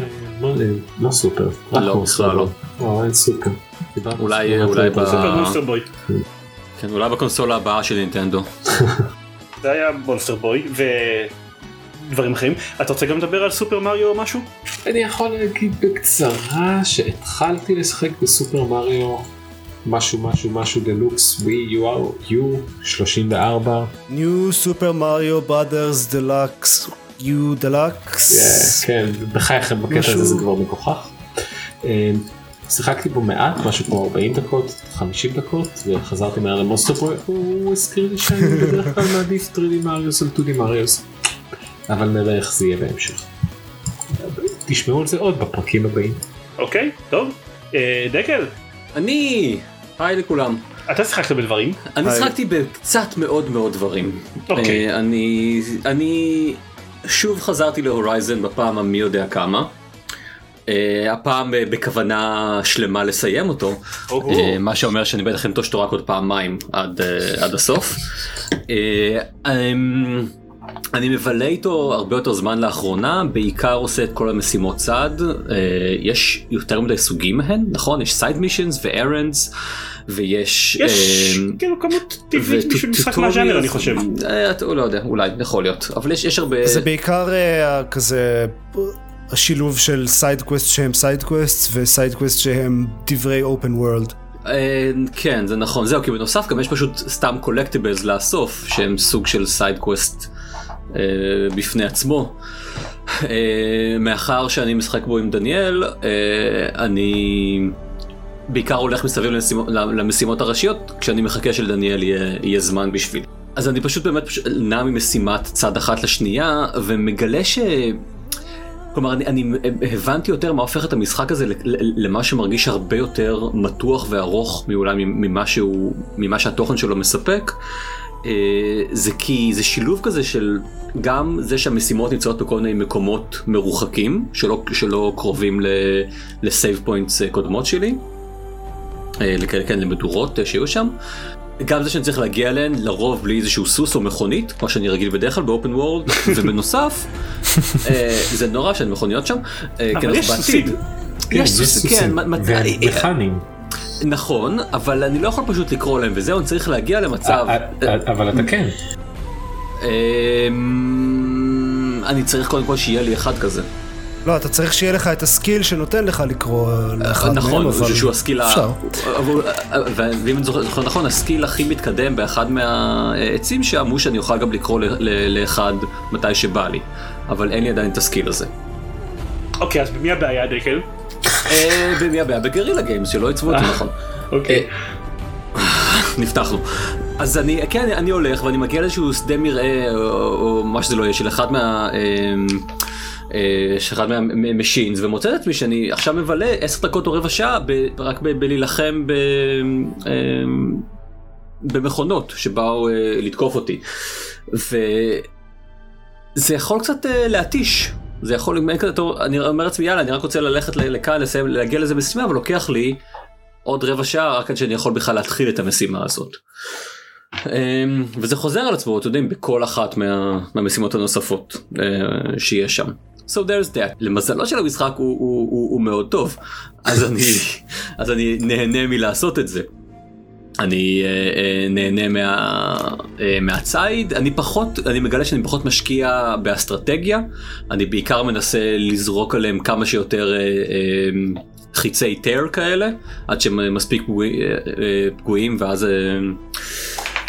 לא- לא סופר לא, בכלל לא. אולי- אולי. כן, אולי בקונסולה הבאה של נינטנדו. זה היה מונסטר בוי ודברים אחרים. אתה רוצה גם לדבר על סופר מריו או משהו? אני יכול להגיד בקצרה שהתחלתי לשחק בסופר מריו משהו משהו משהו דלוקס ווי יו יו 34 New Super Mario Brothers Deluxe U Deluxe. כן בחייכם בקטע משהו- הזה זה כבר מגוחך. אה, שיחקתי בו מעט משהו כמו 40 דקות 50 דקות וחזרתי מהר למונסטר בוי הוא הזכיר לי שאני בדרך כלל מעדיף 3D מריוס על 2D מריוס אבל נראה איך זה יהיה בהמשך. תשמעו על זה עוד בפרקים הבאים. אוקיי, טוב. אה, דקל, אני! היי לכולם. אתה שיחקת בדברים. אני היי. שחקתי בקצת מאוד מאוד דברים. אוקיי. אה, אני אני שוב חזרתי להורייזן בפעם המי יודע כמה. אה, הפעם אה, בכוונה שלמה לסיים אותו, או. אה, מה שאומר שאני בטח אמתוש אותו רק עוד פעמיים עד אה, עד הסוף. אה, אמ, אני מבלה איתו הרבה יותר זמן לאחרונה, בעיקר עושה את כל המשימות צד. אה, יש יותר מדי סוגים מהן, נכון? יש side missions ו errands, ויש... יש אה, כאילו כמות טבעית בשביל משחק מהז'אנר אני חושב. אה, לא יודע, אולי, יכול להיות. אבל יש יש הרבה... זה בעיקר כזה השילוב של side quest שהם side quest ו side quest שהם דברי open world. כן, זה נכון. זהו, כי בנוסף גם יש פשוט סתם collectibles לאסוף, שהם סוג של side quest אה, בפני עצמו. אה, מאחר שאני משחק בו עם דניאל, אה, אני בעיקר הולך מסביב למשימות, למשימות הראשיות, כשאני מחכה שלדניאל יהיה, יהיה זמן בשביל. אז אני פשוט באמת פשוט נע ממשימת צד אחת לשנייה, ומגלה ש... כלומר, אני, אני הבנתי יותר מה הופך את המשחק הזה למה שמרגיש הרבה יותר מתוח וארוך מאולי ממה, שהוא, ממה שהתוכן שלו מספק. אה, זה כי זה שילוב כזה של גם זה שהמשימות נמצאות בכל מיני מקומות מרוחקים שלא, שלא קרובים ל save points קודמות שלי. אה, לכאלה כן למדורות אה, שיהיו שם. גם זה שאני צריך להגיע אליהן לרוב בלי איזשהו סוס או מכונית כמו שאני רגיל בדרך כלל ב open world ובנוסף אה, זה נורא שאין מכוניות שם. אה, אבל אנחנו יש. סוסים. יש סוסים, כן, סוסים, נכון אבל אני לא יכול פשוט לקרוא להם וזהו אני צריך להגיע למצב. אה, אה, אבל אתה כן. אמ, אני צריך קודם כל שיהיה לי אחד כזה. לא, אתה צריך שיהיה לך את ה skill שנותן לך לקרוא לאחד מהם, נכון, אבל... שהוא ה skill, ה- אפשר. אבל- ואם אני זוכר נכון, ה skill הכי מתקדם באחד מהעצים שם הוא שאני אוכל גם לקרוא ל- ל- לאחד מתי שבא לי, אבל אין לי עדיין את הסקיל הזה. אוקיי, אז במי הבעיה דקל? אה, במי הבעיה? בגרילה גיימס שלא עיצבו אותי נכון. אוקיי. נפתחנו. אז אני, כן, אני הולך ואני מגיע לאיזשהו שדה מרעה או, מה שזה לא יהיה של אחד מה... אמ, אה, של אחד מהמשינס ומוצא את עצמי שאני עכשיו מבלה עשר דקות או רבע שעה ב, רק בלהילחם ב, במכונות שבאו אה, לתקוף אותי. וזה יכול קצת אה, להתיש. זה יכול, אין כזה תור, אני אומר לעצמי יאללה אני רק רוצה ללכת לכאן לסיים להגיע לזה משימה אבל לוקח לי עוד רבע שעה רק עד שאני יכול בכלל להתחיל את המשימה הזאת. אמ, וזה חוזר על עצמו, אתם יודעים, בכל אחת מה, מהמשימות הנוספות אה, שיש שם. So there's that. למזלו של המשחק הוא, הוא, הוא, הוא מאוד טוב, אז אני, אז אני נהנה מלעשות את זה. אני אה, אה, נהנה מה, אה, מהציד, אני פחות, אני מגלה שאני פחות משקיע באסטרטגיה, אני בעיקר מנסה לזרוק עליהם כמה שיותר אה, אה, חיצי טר כאלה, עד שהם מספיק פגועי- אה, אה, פגועים ואז אה,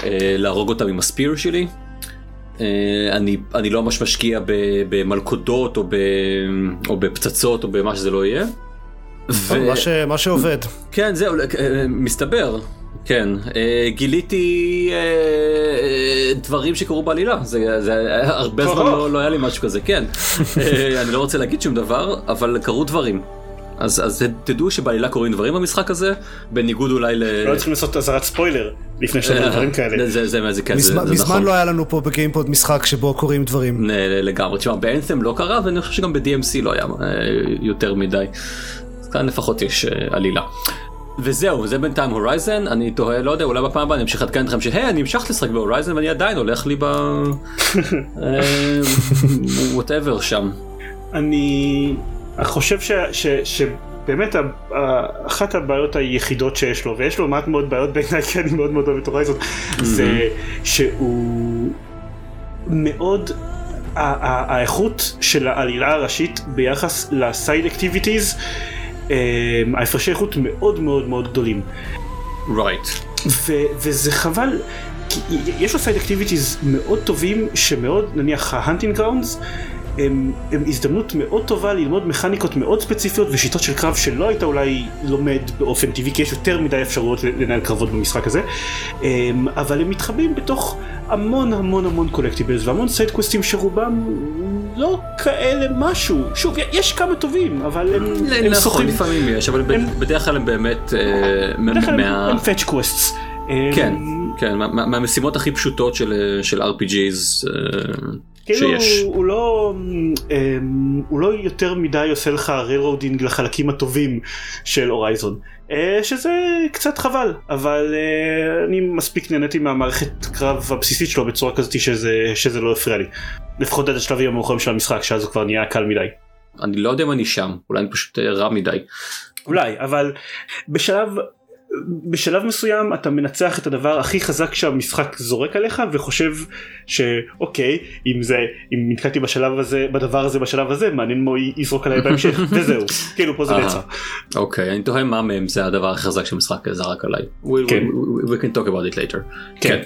אה, להרוג אותם עם הספיר שלי. אה, אני, אני לא ממש משקיע במלכודות או, ב, או בפצצות או במה שזה לא יהיה. ו- מה ש- מה שעובד. כן זהו אה, מסתבר כן אה, גיליתי אה, אה, דברים שקרו בעלילה זה, זה הרבה זמן לא, לא היה לי משהו כזה כן אה, אני לא רוצה להגיד שום דבר אבל קרו דברים. אז, אז תדעו שבעלילה קורים דברים במשחק הזה בניגוד אולי ל... לא צריכים לעשות אזהרת ספוילר לפני שאומרים דברים כאלה. זה, זה, זה, כן, זה, מזמן זה מזמן נכון. לא היה לנו פה בגיימפוד משחק שבו קורים דברים. לגמרי, תשמע, ב Anthem לא קרה ואני חושב שגם ב-DMC לא היה יותר מדי. כאן לפחות יש עלילה. וזהו, זה בינתיים Horizon, אני תוהה, לא יודע, אולי בפעם הבאה אני אמשיך לעדכן אתכם שהי, אני המשכתי לשחק ב Horizon ואני עדיין הולך לי ב... whatever שם. אני חושב ש, ש, שבאמת ה- ה- אחת הבעיות היחידות שיש לו, ויש לו מעט מאוד בעיות בעיניי כי אני מאוד מאוד אוהב את הורייזון, זה שהוא מאוד, האיכות של העלילה הראשית ביחס ל side activities, ההפרשי איכות מאוד מאוד מאוד גדולים. right. ו- וזה חבל, כי יש לו side activities מאוד טובים שמאוד, נניח ה hunting grounds, הם, הם הזדמנות מאוד טובה ללמוד מכניקות מאוד ספציפיות ושיטות של קרב שלא היית אולי לומד באופן טבעי כי יש יותר מדי אפשרויות לנהל קרבות במשחק הזה. אמ, אבל הם מתחבאים בתוך המון המון המון collectibles והמון סיידקווסטים שרובם לא כאלה משהו. שוב יש כמה טובים אבל הם, הם נכון, שוחים לפעמים יש, אבל הם- בדרך כלל הם באמת... אה, בדרך כלל מה- הם fetch quests. כן, כן, מה- מה- מהמשימות הכי פשוטות של של RPGs אה, כאילו שיש. הוא לא אמ, הוא לא יותר מדי עושה לך railroading לחלקים הטובים של הורייזון אה, שזה קצת חבל אבל אה, אני מספיק נהניתי מהמערכת קרב הבסיסית שלו בצורה כזאת שזה שזה לא הפריע לי לפחות עד השלבים המאוחרים של המשחק שאז הוא כבר נהיה קל מדי. אני לא יודע אם אני שם, אולי אני פשוט אה, רע מדי. אולי אבל בשלב בשלב מסוים אתה מנצח את הדבר הכי חזק שהמשחק זורק עליך וחושב שאוקיי אם זה אם נתקעתי בשלב הזה בדבר הזה בשלב הזה מעניין מה הוא יזרוק עליי בהמשך וזהו כאילו פה זה. נעצר. אוקיי, אני תוהה מה מהם זה הדבר הכי חזק שהמשחק זרק עליי. We- כן. We can talk about it later. כן.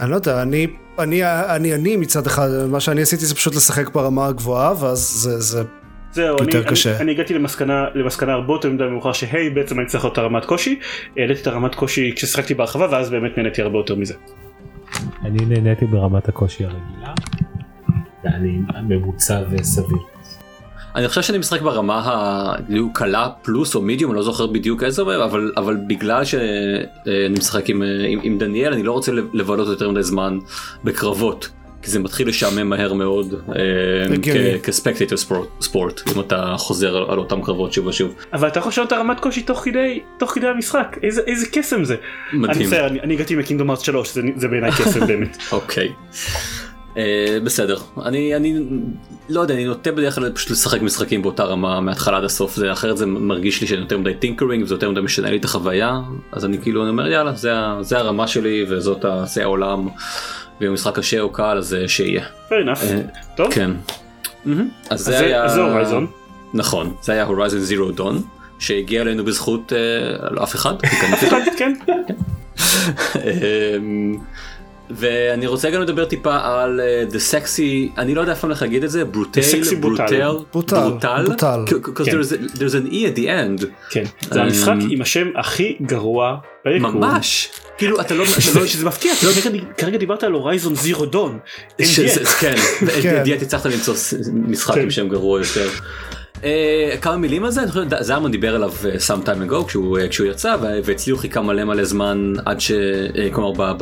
אני לא יודע, אני, אני, אני, אני מצד אחד, מה שאני עשיתי זה פשוט לשחק ברמה הגבוהה, ואז זה, זה זהו, אני, קשה. אני, אני הגעתי למסקנה, למסקנה הרבה יותר מדי מאוחר שהי בעצם אני צריך את הרמת קושי, העליתי את הרמת קושי כששיחקתי בהרחבה ואז באמת נהניתי הרבה יותר מזה. אני נהניתי ברמת הקושי הרגילה. אני ממוצע וסביר. אני חושב שאני משחק ברמה הקלה פלוס או מידיום, אני לא זוכר בדיוק איזה, אבל, אבל בגלל שאני משחק עם, עם, עם דניאל, אני לא רוצה לבלות יותר מדי זמן בקרבות. כי זה מתחיל לשעמם מהר מאוד הגיוני. כספקטטור ספורט אם אתה חוזר על, אותם קרבות שוב ושוב. אבל אתה יכול לשנות את הרמת קושי תוך כדי, תוך כדי המשחק, איזה, איזה קסם זה. אני מדהים. אני, אני הגעתי מקינדום ארץ 3, זה, זה בעיניי קסם באמת. אוקיי. אה, בסדר אני אני לא יודע אני נוטה בדרך כלל פשוט לשחק משחקים באותה רמה מההתחלה עד הסוף זה אחרת זה מרגיש לי שאני יותר מדי tinkering וזה יותר מדי משנה לי את החוויה אז אני כאילו אני אומר יאללה זה, זה הרמה שלי וזאת ה- זה העולם. ואם המשחק קשה או קל אז אה, שיהיה. fair enough. אה, טוב, כן. מהמם. אז אז זה זה היה אז זה הורייזון. נכון זה היה Horizon Zero Dawn שהגיע אלינו בזכות לא, אף אחד. כי קניתי אותו. כן, אמ, ואני רוצה גם לדבר טיפה על אה, the sexy אני לא יודע אף פעם איך להגיד את זה ברוטל. ברוטל, ברוטל ברוטל. because there's a- there's an e at the end כן. זה אמ, המשחק עם השם הכי גרוע ביקום. ממש כאילו אתה לא שזה לא- שזה מפתיע, כי כרגע- דיברת על הורייזון זירו דון. כן, כן. דיאט הצלחת למצוא משחק כן. עם שם גרוע יותר. אה, כמה מילים על זה, אני חושב שזרמן דיבר עליו אה, some time ago כשהוא אה, יצא וה- והצליחו חיכה מלא מלא זמן עד ש... כלומר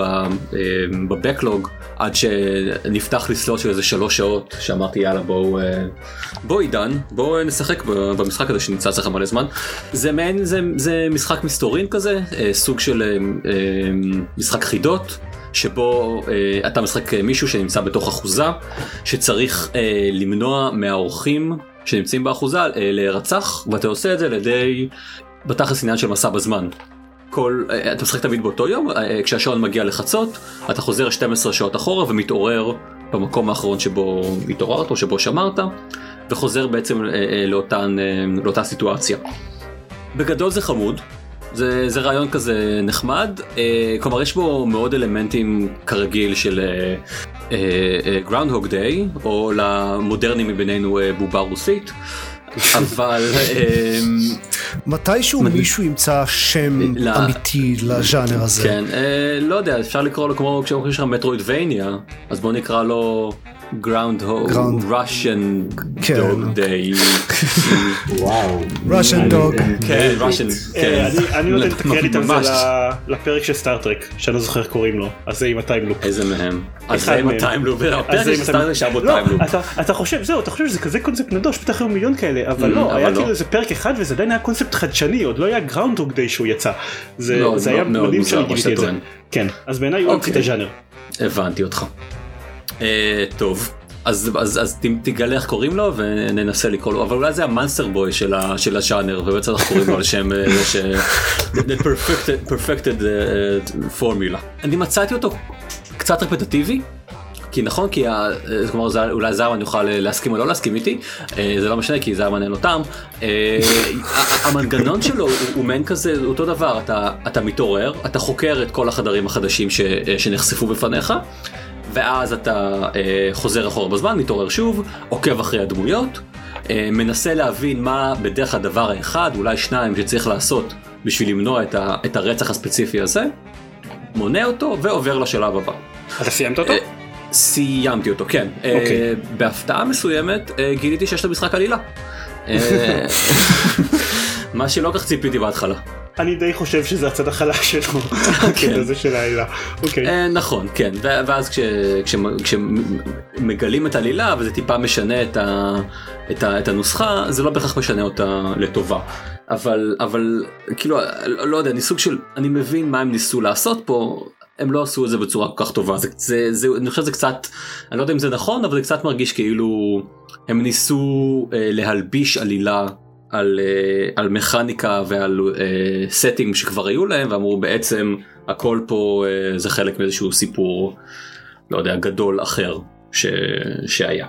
בבקלוג עד שנפתח לי סלוט של איזה שלוש שעות שאמרתי יאללה בואו בואו עידן בואו נשחק במשחק הזה שנמצא אצלך מלא זמן. זה מעין זה, זה משחק מסתורין כזה סוג של משחק חידות. שבו אה, אתה משחק מישהו שנמצא בתוך אחוזה שצריך אה, למנוע מהאורחים שנמצאים באחוזה אה, להירצח ואתה עושה את זה על ידי בתכלס עניין של מסע בזמן. כל, אה, אתה משחק תמיד באותו יום אה, כשהשעון מגיע לחצות אתה חוזר 12 שעות אחורה ומתעורר במקום האחרון שבו התעוררת או שבו שמרת וחוזר בעצם לאותן, לאותה סיטואציה. בגדול זה חמוד. זה, זה רעיון כזה נחמד, אה, כלומר יש בו מאוד אלמנטים כרגיל של Groundhog Day, או למודרנים מבינינו אה, בובה רוסית, אבל אה, מתישהו. מישהו ימצא שם אמיתי לז'אנר הזה. כן, אה, לא יודע, אפשר לקרוא לו כמו כשאומרים לך Metroidvania, אז בוא נקרא לו Groundhog Ground- Russian כן. dog day. וואו. Russian אני- dog. כן, Russian, כן. אני- נותן את הקרדיט על זה ממש. ל- לפרק של Star Trek שאני לא זוכר איך קוראים לו אז זה עם ה time loop. איזה מהם? אז זה עם. ה time loop, הפרק של עם Star Trek שהיה בו לא, time loop. אתה- חושב זהו אתה חושב שזה כזה קונספט נדוש בטח היו מיליון כאלה אבל Mm, לא היה לא. כאילו איזה פרק אחד וזה עדיין היה קונספט חדשני עוד לא היה Groundhog Day שהוא יצא. זה זה היה מדהים שאני גיליתי את זה. כן אז בעיניי הוא המציא את אוקיי. הז'אנר. הבנתי אותך. אה, טוב. אז, אז, אז תגלה איך קוראים לו וננסה לקרוא לו אבל אולי זה ה Monster Boy של, ה, של הז'אנר ובעצם אנחנו קוראים לו על שם אה, זה ש... the perfected, perfected uh, formula. אני מצאתי אותו קצת רפטטיבי. כי נכון כי ה, אה, כלומר זה, אולי זרמן יוכל להסכים או לא להסכים איתי אה, זה לא משנה כי זרמן אין לו טעם המנגנון שלו הוא, הוא מעין כזה אותו דבר אתה אתה מתעורר אתה חוקר את כל החדרים החדשים ש, שנחשפו בפניך ואז אתה אה, חוזר אחורה בזמן, מתעורר שוב, עוקב אחרי הדמויות, אה, מנסה להבין מה בדרך הדבר האחד, אולי שניים שצריך לעשות בשביל למנוע את, ה, את הרצח הספציפי הזה, מונה אותו ועובר לשלב הבא. אתה סיימת אותו? אה, סיימתי אותו, כן. אה, אוקיי. בהפתעה מסוימת אה, גיליתי שיש לו משחק עלילה. אה, מה שלא כך ציפיתי בהתחלה. אני די חושב שזה הצד החלש שלו. הקטע הזה של העלילה. אוקיי. נכון, כן, ואז כש- כש- כשמגלים את העלילה וזה טיפה משנה את הנוסחה, זה לא בהכרח משנה אותה לטובה. אבל, אבל, כאילו, לא יודע, אני סוג של, אני מבין מה הם ניסו לעשות פה, הם לא עשו את זה בצורה כל כך טובה, זה, זה, זה, אני חושב שזה קצת, אני לא יודע אם זה נכון, אבל זה קצת מרגיש כאילו הם ניסו אה, להלביש עלילה על, אה, על מכניקה ועל אה, setting שכבר היו להם ואמרו בעצם הכל פה אה, זה חלק מאיזשהו סיפור לא יודע גדול אחר ש... שהיה.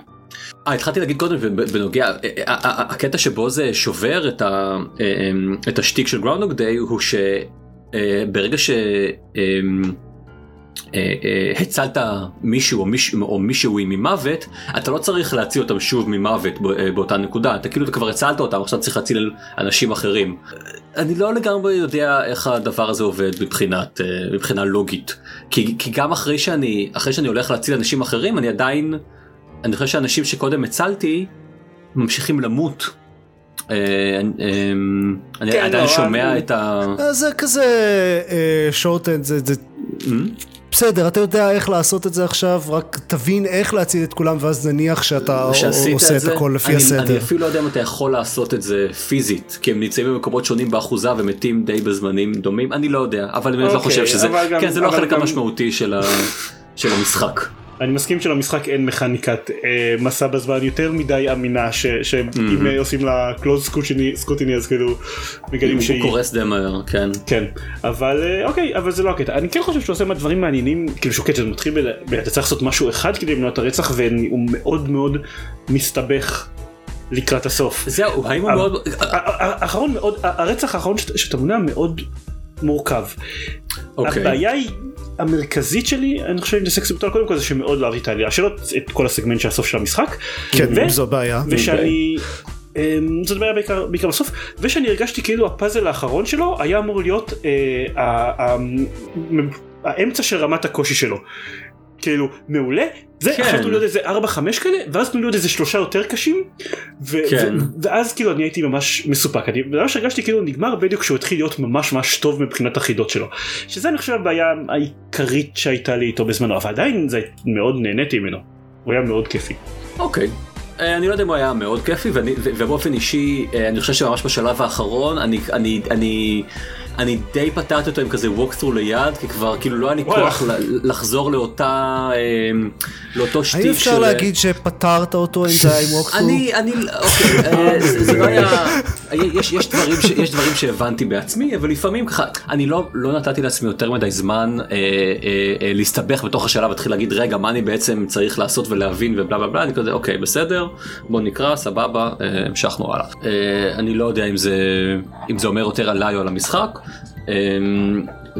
אה, התחלתי להגיד קודם בנוגע אה, אה, אה, הקטע שבו זה שובר את, ה, אה, אה, את השטיק של גראונדוג דיי הוא שברגע ש... אה, אה, הצלת מישהו או, מיש, או מישהו ממוות אתה לא צריך להציל אותם שוב ממוות אה, באותה נקודה אתה כאילו כבר הצלת אותם עכשיו צריך להציל אנשים אחרים. אני לא לגמרי יודע איך הדבר הזה עובד מבחינת מבחינה לוגית כי, כי גם אחרי שאני אחרי שאני הולך להציל אנשים אחרים אני עדיין אני חושב שאנשים שקודם הצלתי ממשיכים למות. אני כן, עדיין לא, שומע את ה... זה כזה שורטנד, זה? בסדר, אתה יודע איך לעשות את זה עכשיו, רק תבין איך להציל את כולם ואז נניח שאתה עושה את זה, הכל לפי אני, הסדר. אני אפילו לא יודע אם אתה יכול לעשות את זה פיזית, כי הם נמצאים במקומות שונים באחוזה ומתים די בזמנים דומים, אני לא יודע, אבל אני באמת לא אוקיי, חושב שזה, אבל גם- כן זה לא החלק גם- המשמעותי של, ה, של המשחק. אני מסכים שלמשחק אין מכניקת אה, מסע בזמן יותר מדי אמינה שאם אה, עושים לה קלוז סקוטיני אז כאילו מגלים הוא שהיא קורס די מהר, כן. כן אבל אה, אוקיי אבל זה לא הקטע אני כן חושב שהוא עושה מהדברים מעניינים כאילו שהוא קטע זה מתחיל ב... אתה צריך לעשות משהו אחד כדי למנוע את הרצח והוא מאוד מאוד מסתבך לקראת הסוף. זהו, האם הוא מאוד... האחרון מאוד הרצח האחרון שאת- שאתה מונע מאוד מורכב. אוקיי. הבעיה היא המרכזית שלי אני חושב סקס בטול קודם כל זה שמאוד לא אהבתי את העלילה שלו את כל הסגמנט של הסוף של המשחק. כן, ו- זו בעיה. ושאני אמ, זאת בעיה בעיקר בעיקר בסוף ושאני הרגשתי כאילו הפאזל האחרון שלו היה אמור להיות מ- האמצע של רמת הקושי שלו. כאילו מעולה זה כן. עכשיו תנו לי עוד איזה 4-5 כאלה ואז תנו לי עוד איזה שלושה יותר קשים ו- כן. ו- ואז כאילו אני הייתי ממש מסופק אני ממש הרגשתי כאילו נגמר בדיוק כשהוא התחיל להיות ממש ממש טוב מבחינת החידות שלו שזה אני חושב הבעיה העיקרית שהייתה לי איתו בזמנו אבל עדיין זה מאוד נהניתי ממנו הוא היה מאוד כיפי. אוקיי. אה, אני לא יודע אם הוא היה מאוד כיפי ואני, ובאופן אישי אה, אני חושב שממש בשלב האחרון אני אני אני אני די פתרתי אותו עם כזה walkthrough ליד כי כבר כאילו לא היה לי. כוח לחזור לאותה אה, לאותו שטיק האם אפשר של- להגיד שפתרת אותו אם זה היה עם ווקסו? אני אני אוקיי אה, זה זה לא היה יש יש דברים ש- יש דברים שהבנתי בעצמי אבל לפעמים ככה אני לא לא נתתי לעצמי יותר מדי זמן אה, אה, אה, להסתבך בתוך השלב להתחיל להגיד רגע מה אני בעצם צריך לעשות ולהבין ובלה בלה בלה אני כזה אוקיי בסדר בוא נקרא סבבה אה, המשכנו הלאה אה, אני לא יודע אם זה אם זה אומר יותר עליי או על המשחק. אה,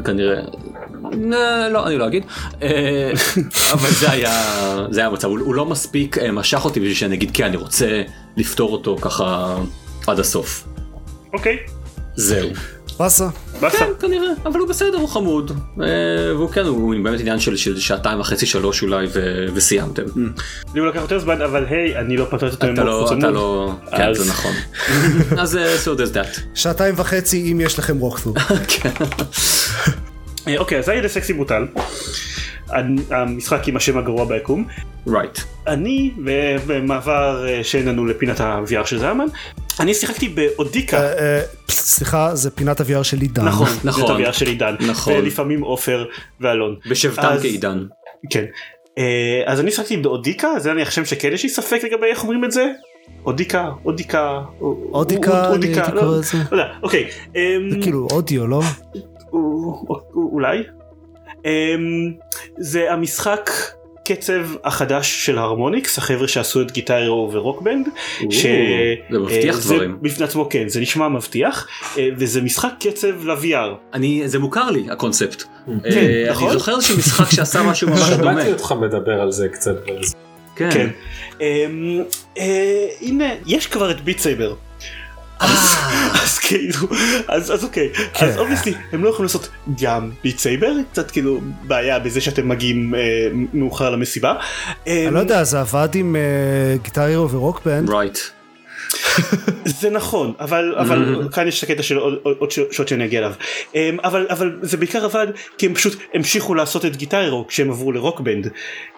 כנראה לא, לא אני לא אגיד. אה, אבל זה היה זה היה המצב. הוא, הוא לא מספיק אה, משך אותי בשביל שאני אגיד כן אני רוצה לפתור אותו ככה עד הסוף. אוקיי. זהו באסה. כן כנראה אבל הוא בסדר הוא חמוד אה, והוא כן הוא באמת עניין של, של שעתיים וחצי שלוש אולי וסיימתם לי הוא לקח יותר זמן אבל היי אני לא פתרתי אותו עם אתה לא. אתה לא כן זה נכון אז אה, so there's that שעתיים וחצי אם יש לכם ווקסו. כן. אה, אוקיי אז היה סקסי בוטל. המשחק עם השם הגרוע ביקום. right אני במעבר שאין לנו לפינת ה-VR של זלמן. אני שיחקתי באודיקה. אה, אה, סליחה, זה פינת ה-VR של עידן. נכון, נכון. זאת ה-VR של עידן. נכון. ולפעמים עופר ואלון. בשבתם כעידן כן. אה, אז אני שיחקתי באודיקה זה אני חושב שכן יש לי ספק לגבי איך אומרים את זה. אודיקה, אודיקה, אודיקה, אני הייתי לא- קורא לזה. לא יודע, אוקיי. אמ, זה כאילו אודיו, לא? או- או- אולי. אמ, זה המשחק קצב החדש של Harmonix החבר'ה שעשו את Guitar Hero ו Rock Band. ש- זה מבטיח אה, זה דברים. בפני עצמו כן זה נשמע מבטיח אה, וזה משחק קצב ל-VR. אני זה מוכר לי הקונספט. אה, נכון? אני זוכר איזשהו משחק שעשה משהו ממש דומה. שמעתי אותך מדבר על זה קצת. אז- כן. אמ, אה, הנה יש כבר את Beat Saber. אז כאילו אז אז אוקיי כן. אז obviously הם לא יכולים לעשות גם Beat Saber קצת כאילו בעיה בזה שאתם מגיעים אה, מאוחר למסיבה. אני לא יודע, זה עבד עם אה, Guitar Hero ו Rock Band. זה נכון אבל אבל כאן יש את הקטע של עוד, שעות שאני אגיע אליו אמ, אבל אבל זה בעיקר עבד כי הם פשוט המשיכו לעשות את Guitar Hero כשהם עברו ל Rock Band.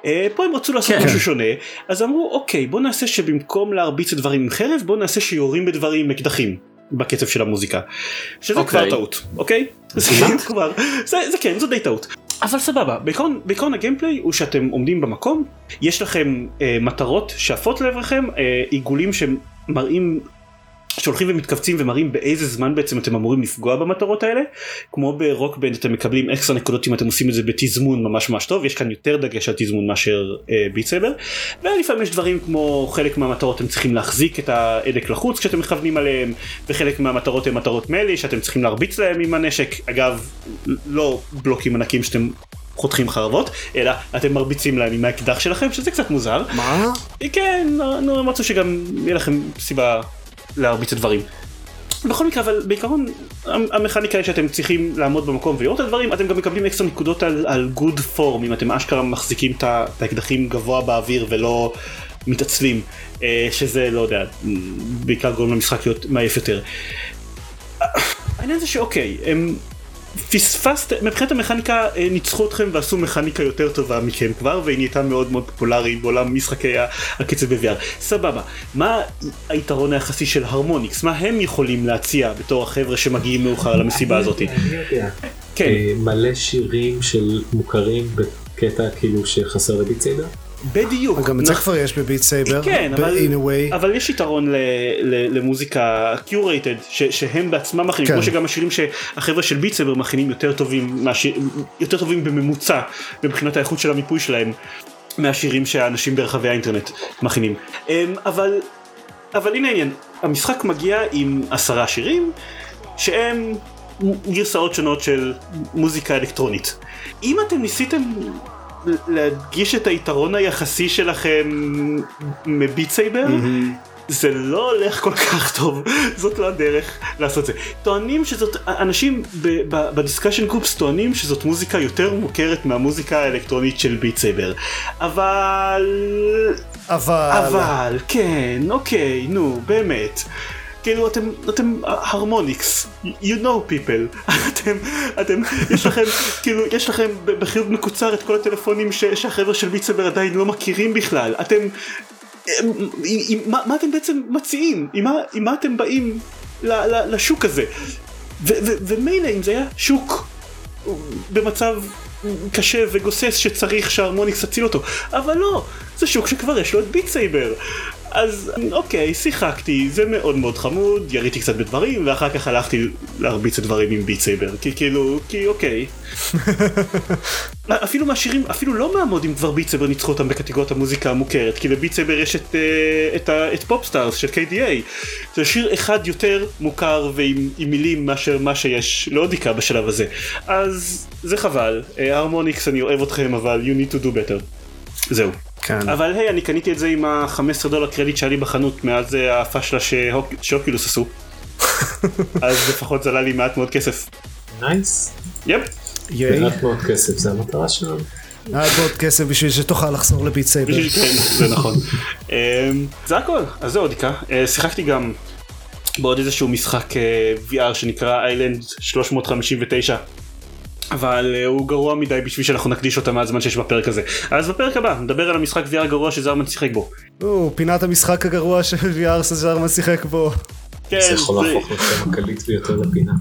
אה, פה הם רצו לעשות כן. משהו שונה אז אמרו אוקיי בוא נעשה שבמקום להרביץ את דברים עם חרב בוא נעשה שיורים בדברים עם אקדחים בקצב של המוזיקה. שזה אוקיי. כבר טעות אוקיי? זה כבר זה זה כן זו די טעות. אבל סבבה בעיקרון בעיקרון ה gameplay הוא שאתם עומדים במקום יש לכם אה, מטרות שעפות לעברכם אה, עיגולים שמראים שהולכים ומתכווצים ומראים באיזה זמן בעצם אתם אמורים לפגוע במטרות האלה כמו ב Rock Band אתם מקבלים אקסטרה נקודות אם אתם עושים את זה בתזמון ממש ממש טוב יש כאן יותר דגש על תזמון מאשר אה, Beat Saber ולפעמים יש דברים כמו חלק מהמטרות אתם צריכים להחזיק את ההדק לחוץ כשאתם מכוונים עליהם וחלק מהמטרות הן מטרות מלי שאתם צריכים להרביץ להם עם הנשק אגב לא בלוקים ענקים שאתם חותכים חרבות, אלא אתם מרביצים להם עם האקדח שלכם, שזה קצת מוזר. מה? כן, נו, הם רצו שגם יהיה לכם סיבה להרביץ את הדברים. בכל מקרה, אבל בעיקרון המכניקה היא שאתם צריכים לעמוד במקום ולראות את הדברים, אתם גם מקבלים אקסטרה נקודות על, על good form, אם אתם אשכרה מחזיקים את האקדחים גבוה באוויר ולא מתעצלים, אה, שזה, לא יודע, בעיקר גורם למשחק להיות מעייף יותר. העניין זה שאוקיי, הם פספסת, מבחינת המכניקה אה, ניצחו אתכם ועשו מכניקה יותר טובה מכם כבר והיא נהייתה מאוד מאוד פופולרית בעולם משחקי הקצב ב-VR. סבבה, מה היתרון היחסי של הרמוניקס? מה הם יכולים להציע בתור החבר'ה שמגיעים מאוחר למסיבה הזאת? אני יודע. כן, אה, מלא שירים של מוכרים בקטע כאילו שחסר ל Beat. בדיוק. גם את זה כבר יש ב Beat Saber, כן, אבל, in a way. אבל יש יתרון ל, ל, למוזיקה curated, שהם בעצמם מכינים, כן. כמו שגם השירים שהחבר'ה של Beat Saber מכינים יותר טובים, מהשיר, יותר טובים בממוצע מבחינת האיכות של המיפוי שלהם מהשירים שהאנשים ברחבי האינטרנט מכינים. אמ, אבל, אבל הנה העניין, המשחק מגיע עם עשרה שירים שהם גרסאות שונות של מוזיקה אלקטרונית. אם אתם ניסיתם להדגיש את היתרון היחסי שלכם מ Beat Saber, זה לא הולך כל כך טוב, זאת לא הדרך לעשות זה. טוענים שזאת, אנשים ב discussion groups טוענים שזאת מוזיקה יותר מוכרת מהמוזיקה האלקטרונית של Beat Saber. אבל... אבל... אבל, כן, אוקיי, נו, באמת. כאילו אתם, אתם הרמוניקס, you know people, אתם, אתם, יש לכם, כאילו, יש לכם בחיוב מקוצר את כל הטלפונים שהחבר'ה של ביטסבר עדיין לא מכירים בכלל, אתם, עם, עם, מה, מה אתם בעצם מציעים, עם מה, עם מה אתם באים ל, ל, לשוק הזה, ומילא אם זה היה שוק במצב קשה וגוסס שצריך שההרמוניקס יציל אותו, אבל לא, זה שוק שכבר יש לו את Beat Saber. אז אוקיי, שיחקתי, זה מאוד מאוד חמוד, יריתי קצת בדברים, ואחר כך הלכתי להרביץ את דברים עם Beat Saber, כי כאילו, כי אוקיי. אפילו מהשירים, אפילו לא מהמודים כבר Beat Saber ניצחו אותם בקטגוריית המוזיקה המוכרת, כי ל Beat Saber יש את, אה, את, ה- את POP/STARS של K/DA. זה שיר אחד יותר מוכר ועם עם מילים מאשר מה שיש ל Audica בשלב הזה. אז זה חבל, אה, Harmonix אני אוהב אתכם, אבל you need to do better. זהו. כן. אבל היי, אני קניתי את זה עם ה-15 דולר קרדיט שהיה לי בחנות מאז אה, הפאשלה שהוק- ש Oculus עשו. אז לפחות זה עלה לי מעט מאוד כסף. Nice. Yep. Yay. מעט מאוד כסף זה המטרה שלנו. היה עוד כסף בשביל שתוכל לחזור ל Beat Saber. כן, זה נכון. אמ, זה הכל, אז זה Audica. אה, שיחקתי גם בעוד איזשהו משחק אה, VR שנקרא Island 359. אבל אה, הוא גרוע מדי בשביל שאנחנו נקדיש אותה מהזמן שיש בפרק הזה. אז בפרק הבא נדבר על המשחק VR הגרוע שזרמן שיחק בו. או, פינת המשחק הגרוע של VR שזרמן שיחק בו. כן, זה יכול להפוך לשם הקליט ביותר לפינה.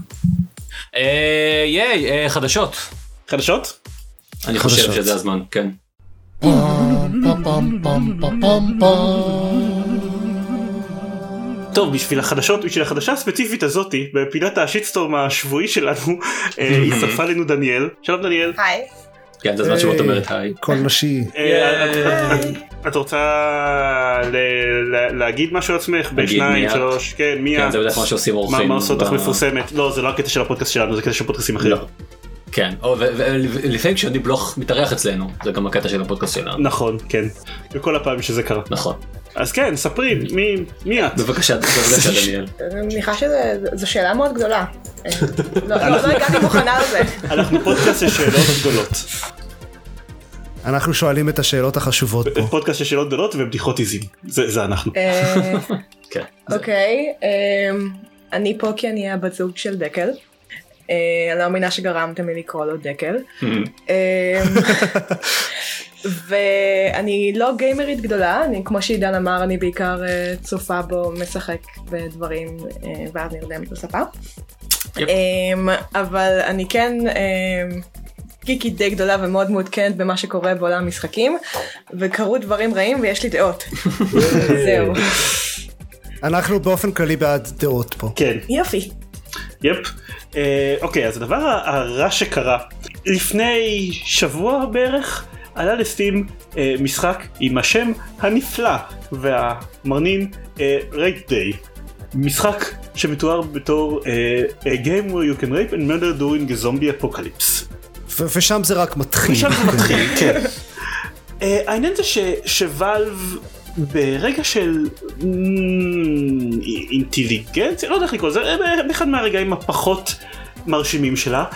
אה, ייי, אה, חדשות. חדשות? אני חושב. שזה הזמן, כן. טוב בשביל החדשות בשביל החדשה הספציפית הזאתי בפינת השיטסטורם השבועי שלנו אה, הצטרפה לנו דניאל שלום דניאל היי. כן, זה הזמן שבו את אומרת היי. קול נשי. אה, את- רוצה ל- ל- להגיד משהו על עצמך בשניים. שלוש כן מי כן, את? זה בדרך כלל מה שעושים אורחים. מה עושות אותך ב- מפורסמת לא זה לא הקטע של הפודקאסט שלנו זה קטע של פודקאסטים אחרים לא. כן, ולפעמים כשעדי בלוך מתארח אצלנו, זה גם הקטע של הפודקאסט שלנו. נכון כן וכל הפעמים שזה קרה נכון. אז כן ספרי מי מי את? בבקשה, בבקשה דניאל. אני מניחה שזו שאלה מאוד גדולה. לא לא- לא הגעתי מוכנה לזה. אנחנו פודקאסט של שאלות גדולות אנחנו שואלים את השאלות החשובות פה. פודקאסט של שאלות גדולות ובדיחות עיזים זה זה אנחנו אה, כן. אוקיי, אמ, אני פה כי אני הבת זוג של דקל. אה, אני לא מאמינה שגרמתם לי לקרוא לו דקל. ואני לא גיימרית גדולה, אני כמו שעידן אמר, אני בעיקר אה, צופה בו, משחק בדברים, אה, ואז נרדמת בספה. יפ. אמ, אבל אני כן אמ, גיקית די גדולה ומאוד מעודכנת במה שקורה בעולם המשחקים, וקרו דברים רעים ויש לי דעות. זהו. אנחנו באופן כללי בעד דעות פה. כן יופי. יפ. אה, אוקיי אז הדבר הרע שקרה לפני שבוע בערך עלה לסטים אה, משחק עם השם הנפלא והמרנין רייט דיי. משחק שמתואר בתור אה, a game where you can rape and murder during a zombie apocalypse. ו- ושם זה רק מתחיל. משם זה מתחיל, כן. אה, העניין זה שוואלב ברגע של אינטליגנציה, לא יודע איך לקרוא לזה, אה, באחד מהרגעים הפחות מרשימים שלה, אה,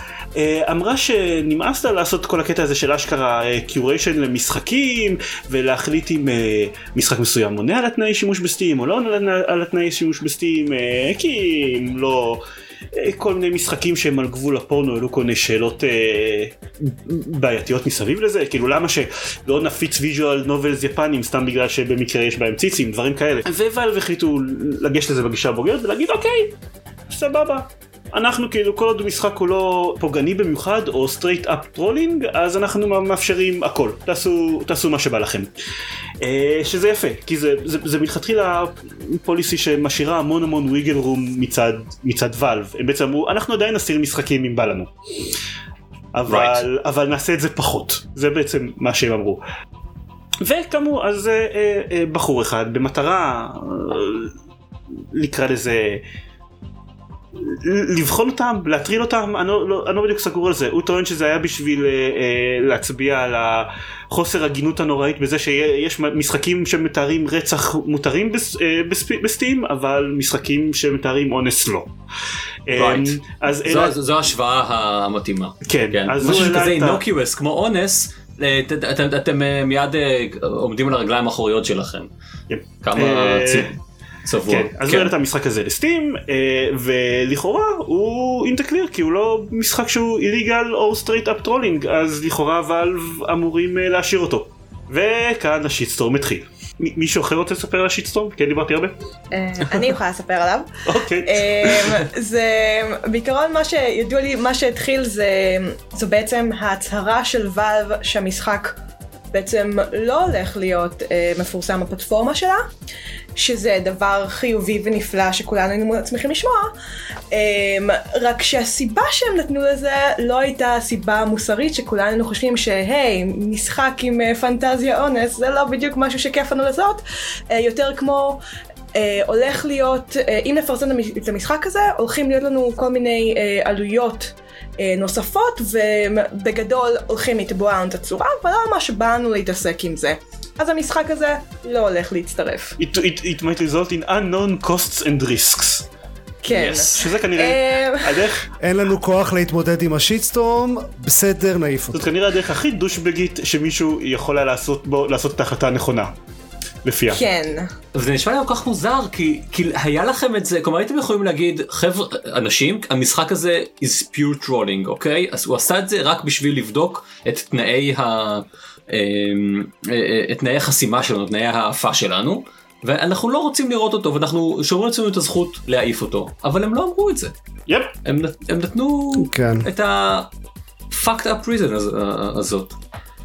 אמרה שנמאס לה לעשות כל הקטע הזה של אשכרה curation למשחקים ולהחליט אם אה, משחק מסוים עונה על התנאי שימוש ב Steam או לא עונה על- התנאי שימוש בסטים אה, כי אם לא אה, כל מיני משחקים שהם על גבול הפורנו העלו כל מיני שאלות אה, בעייתיות מסביב לזה. כאילו למה שלא נפיץ visual novels יפנים סתם בגלל שבמקרה יש בהם ציצים דברים כאלה. Valve החליטו לגשת לזה בגישה הבוגרת ולהגיד אוקיי סבבה אנחנו כאילו כל עוד המשחק הוא לא פוגעני במיוחד או straight up trolling אז אנחנו מאפשרים הכל תעשו תעשו מה שבא לכם. אה, שזה יפה כי זה, זה, זה מלכתחילה פוליסי שמשאירה המון המון ויגל רום מצד מצד ואלב הם בעצם אמרו אנחנו עדיין נסיר משחקים אם בא לנו. אבל אבל נעשה את זה פחות זה בעצם מה שהם אמרו. וכאמור אז אה, אה, אה, בחור אחד במטרה אה, נקרא לזה לבחון אותם, להטריל אותם, אני לא, לא, אני לא בדיוק סגור על זה, הוא טוען שזה היה בשביל אה, אה, להצביע על החוסר הגינות הנוראית בזה שיש משחקים שמתארים רצח מותרים בס, אה, בספ, בסטים, אבל משחקים שמתארים אונס לא. Right. אז זו- אלה- זו- זו ההשוואה האמיתית. כן, כן, אז הוא משהו כזה innocuous כמו אונס, אתם- אתם מיד עומדים על הרגליים האחוריות שלכם. כן. כמה צבוע. כן, אז הוא העלה את המשחק הזה ל Steam, אה, ולכאורה הוא in clear כי הוא לא משחק שהוא illegal או straight up trolling, אז לכאורה Valve אמורים אה, להשאיר אותו. וכאן ה shitstorm התחיל. מישהו אחר רוצה לספר על ה shitstorm? כן דיברתי הרבה? אה, אני יכולה לספר עליו. אוקיי. אה, זה בעיקרון מה שידוע לי מה שהתחיל זה זו בעצם ההצהרה של ואלב שהמשחק בעצם לא הולך להיות אה, מפורסם בפלטפורמה שלה שזה דבר חיובי ונפלא שכולנו היינו שמחים לשמוע אה, רק שהסיבה שהם נתנו לזה לא הייתה הסיבה המוסרית שכולנו היינו חושבים שהי משחק עם אה, פנטזיה אונס זה לא בדיוק משהו שכיף לנו לעשות אה, יותר כמו אה, הולך להיות, אה, אם נפרסם את המשחק הזה, הולכים להיות לנו כל מיני אה, עלויות אה, נוספות, ובגדול הולכים לתבוע לנו את הצורה, ולא ממש באנו להתעסק עם זה. אז המשחק הזה לא הולך להצטרף. It, it, it might result in unknown costs and risks. כן. שזה כנראה אה, הדרך, אין לנו כוח להתמודד עם השיטסטורם, בסדר, נעיף אותו. זאת כנראה הדרך הכי דושבגית שמישהו יכול היה לעשות בו, לעשות את ההחלטה הנכונה. לפיה. כן. וזה נשמע לי כל כך מוזר כי, כי היה לכם את זה כלומר הייתם יכולים להגיד חבר'ה אנשים המשחק הזה is pure trolling אוקיי אז הוא עשה את זה רק בשביל לבדוק את תנאי ה... אמ, אה, אה, את תנאי החסימה שלנו תנאי ההאפה שלנו ואנחנו לא רוצים לראות אותו ואנחנו שומרים לעצמנו את הזכות להעיף אותו אבל הם לא אמרו את זה יפ. הם, הם נתנו כן. את ה... fucked up reason הז- הזאת.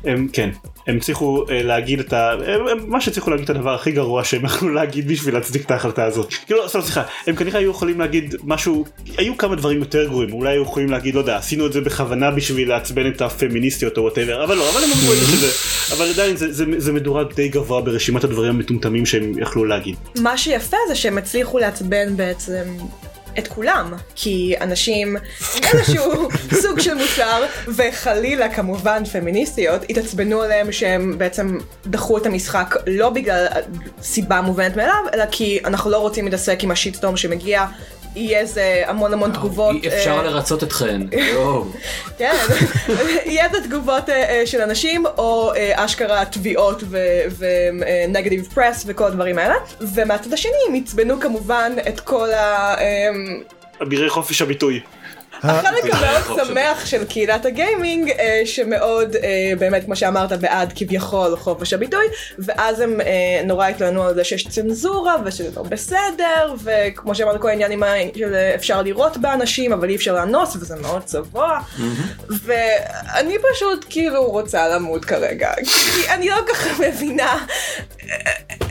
הם כן הם הצליחו אה, להגיד את ה... הם, הם מה שהצליחו להגיד את הדבר הכי גרוע שהם יכלו להגיד בשביל להצדיק את ההחלטה הזאת. כאילו סתם סליחה הם כנראה היו יכולים להגיד משהו היו כמה דברים יותר גרועים אולי היו יכולים להגיד לא יודע עשינו את זה בכוונה בשביל לעצבן את הפמיניסטיות או whatever אבל לא אבל הם אמרו את זה שזה אבל עדיין זה, זה, זה מדורג די גבוה ברשימת הדברים המטומטמים שהם יכלו להגיד. מה שיפה זה שהם הצליחו לעצבן בעצם את כולם, כי אנשים עם איזשהו סוג של מוסר, וחלילה כמובן פמיניסטיות, התעצבנו עליהם שהם בעצם דחו את המשחק לא בגלל סיבה מובנת מאליו, אלא כי אנחנו לא רוצים להתעסק עם השיטסטורם שמגיע. יהיה איזה המון המון תגובות. אי אפשר אה, לרצות אתכן. יואו. כן, יהיה את התגובות אה, אה, של אנשים, או אשכרה תביעות ונגטיב פרס וכל הדברים האלה. ומהצד השני הם עצבנו כמובן את כל ה... אבירי חופש הביטוי. החלק המאוד חופש שמח של קהילת הגיימינג, אה, שמאוד אה, באמת כמו שאמרת בעד כביכול חופש הביטוי, ואז הם אה, נורא התלוננו על זה שיש צנזורה ושזה לא בסדר, וכמו שאמרנו כל העניין עם אה, אפשר לירות באנשים אבל אי אפשר לאנוס וזה מאוד צבוע, ואני פשוט כאילו רוצה למות כרגע, כי אני לא כל כך מבינה אה,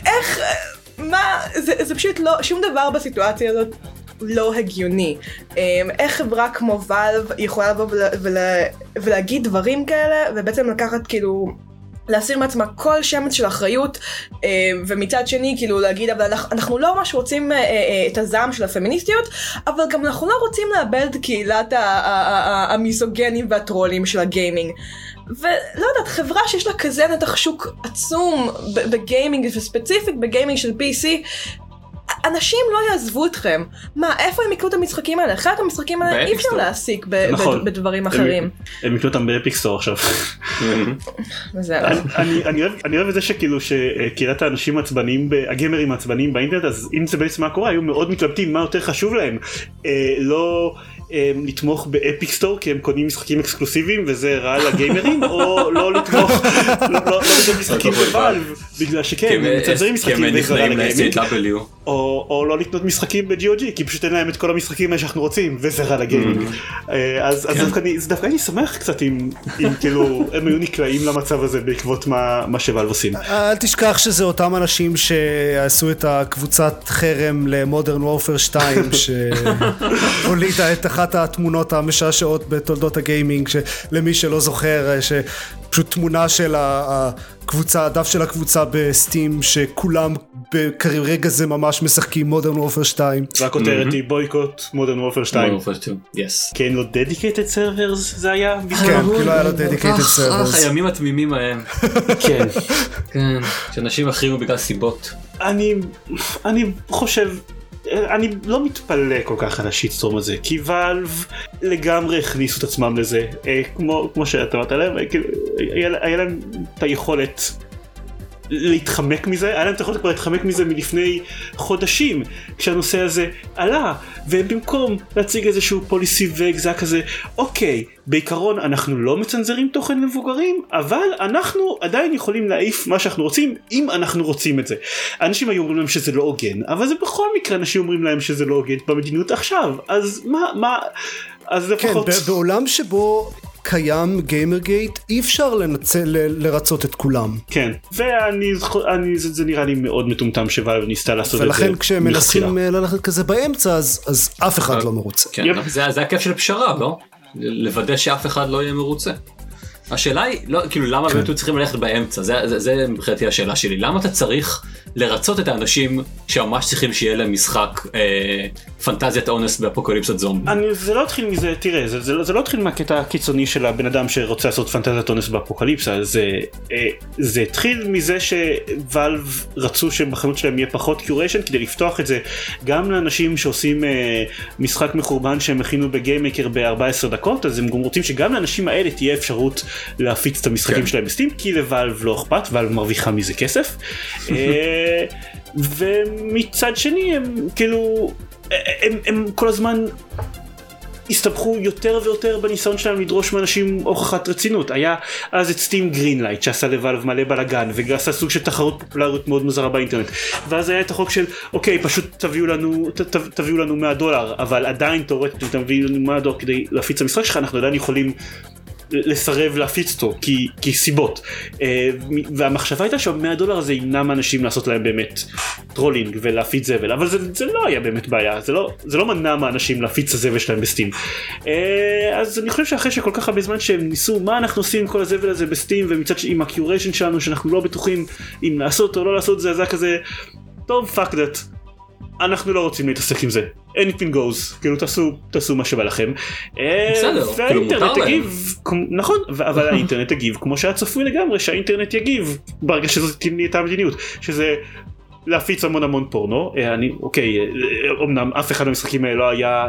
איך, אה, מה, זה, זה פשוט לא, שום דבר בסיטואציה הזאת לא הגיוני. אמ, איך חברה כמו ואלב יכולה לבוא ולה, ולה, ולהגיד דברים כאלה ובעצם לקחת כאילו להסיר מעצמה כל שמץ של אחריות אה, ומצד שני כאילו להגיד אבל אנחנו, לא ממש רוצים אה, אה, את הזעם של הפמיניסטיות אבל גם אנחנו לא רוצים לאבד את קהילת המיזוגנים והטרולים של הגיימינג. ולא יודעת חברה שיש לה כזה נתח שוק עצום בגיימינג וספציפית בגיימינג של PC אנשים לא יעזבו אתכם. מה, איפה הם יקנו את המשחקים האלה? אחרת המשחקים האלה אי אפשר. להעסיק נכון. ב- בדברים אחרים. הם יקנו אותם באפיק סטור עכשיו. אני- אוהב- את זה שכאילו שקהילת האנשים העצבניים, הגיימרים העצבניים באינטרנט אז אם זה בעצם מה קורה היו מאוד מתלבטים מה יותר חשוב להם. אה, לא לתמוך ב Epic Store כי הם קונים משחקים אקסקלוסיביים וזה רע לגיימרים או לא לתמוך לא- לא לא לקנות משחקים ב Valve בגלל כי שכן הם- מצנזרים כי משחקים וזה רע. ל-SW. או, או לא לקנות משחקים ב-GOG כי פשוט אין להם את כל המשחקים האלה שאנחנו רוצים וזה רע ל gaming. אה, אז אז כן. דווקא אני- אז דווקא אני שמח קצת אם אם כאילו הם היו נקלעים למצב הזה בעקבות מה מה ש Valve עושים. אל תשכח שזה אותם אנשים שעשו את הקבוצת חרם ל Modern Warfare 2 שהולידה את אחת התמונות המשעשעות בתולדות ה gaming שלמי שלא זוכר שפשוט תמונה של הקבוצה הדף של הקבוצה ב Steam שכולם ברגע זה ממש משחקים Modern Warfare 2 והכותרת היא boycott Modern Warfare 2. Yes. כן לא dedicated servers זה היה? כן, כאילו היה לו dedicated servers. הימים התמימים ההם. כן. כן. שאנשים החרימו בגלל סיבות. אני אני חושב אני לא מתפלא כל כך על השיטסטורם הזה כי ואלב לגמרי הכניסו את עצמם לזה אה, כמו כמו שאתה אמרת להם אה, כאילו, היה, היה להם את היכולת להתחמק מזה היה להם את היכולת כבר להתחמק מזה מלפני חודשים כשהנושא הזה עלה והם במקום להציג איזשהו פוליסי ואג זה היה כזה אוקיי בעיקרון אנחנו לא מצנזרים תוכן למבוגרים אבל אנחנו עדיין יכולים להעיף מה שאנחנו רוצים אם אנחנו רוצים את זה. אנשים היו אומרים להם שזה לא הוגן אבל זה בכל מקרה אנשים אומרים להם שזה לא הוגן במדיניות עכשיו אז מה מה אז כן, לפחות ב- בעולם שבו קיים גיימרגייט אי אפשר לנצל, ל- לרצות את כולם. כן ואני אני זה, זה נראה לי מאוד מטומטם שוואלב ניסתה לעשות את זה ולכן כשהם. מנסים אה, ללכת כזה באמצע אז, אז אף אחד לא מרוצה. כן. אבל זה זה הכיף של פשרה, לא? לוודא שאף אחד לא יהיה מרוצה. השאלה היא, לא, כאילו למה באמת היו צריכים ללכת באמצע, זה, זה, זה מבחינתי השאלה שלי, למה אתה צריך לרצות את האנשים שממש צריכים שיהיה להם משחק אה, פנטזיית אונס באפוקליפסת זומבי. אני, זה לא התחיל מזה, תראה, זה, זה, זה לא התחיל מהקטע הקיצוני של הבן אדם שרוצה לעשות פנטזיית אונס באפוקליפסה, זה, אה, זה התחיל מזה ש Valve רצו שבחנות שלהם יהיה פחות curation כדי לפתוח את זה גם לאנשים שעושים אה, משחק מחורבן שהם הכינו ב GameMaker ב-14 דקות, אז הם גם רוצים שגם לאנשים האלה תהיה אפשרות להפיץ את המשחקים כן. שלהם ב Steam, כי ל Valve לא אכפת, Valve מרוויחה מזה כסף. אה, ומצד שני הם כאילו, הם, הם כל הזמן הסתבכו יותר ויותר בניסיון שלהם לדרוש מאנשים הוכחת רצינות. היה אז את Steam Greenlight שעשה ל Valve מלא בלאגן ועשה סוג של תחרות פופולריות מאוד מוזרה באינטרנט. ואז היה את החוק של אוקיי פשוט תביאו לנו, ת, ת, תביאו לנו 100 דולר אבל עדיין תאורטית אם תביאו לנו 100 דולר כדי להפיץ את המשחק שלך אנחנו עדיין יכולים לסרב להפיץ אותו כי, כי סיבות. אה, והמחשבה הייתה שה-100 דולר הזה ימנע מאנשים לעשות להם באמת trolling ולהפיץ זבל אבל זה, זה לא היה באמת בעיה זה לא, זה לא מנע מאנשים להפיץ הזבל שלהם ב Steam. אה, אז אני חושב שאחרי שכל כך הרבה זמן שהם ניסו מה אנחנו עושים עם כל הזבל הזה ב Steam ומצד עם ה curation שלנו שאנחנו לא בטוחים אם לעשות או לא לעשות זה היה כזה טוב fuck that אנחנו לא רוצים להתעסק עם זה anything goes כאילו תעשו תעשו מה שבא לכם. אה, בסדר, כאילו, והאינטרנט כמו- נכון אבל האינטרנט הגיב כמו שהיה צפוי לגמרי שהאינטרנט יגיב ברגע שזאת נהייתה המדיניות שזה להפיץ המון המון פורנו אה, אני אוקיי אה, אמנם אף אחד מהמשחקים האלה לא היה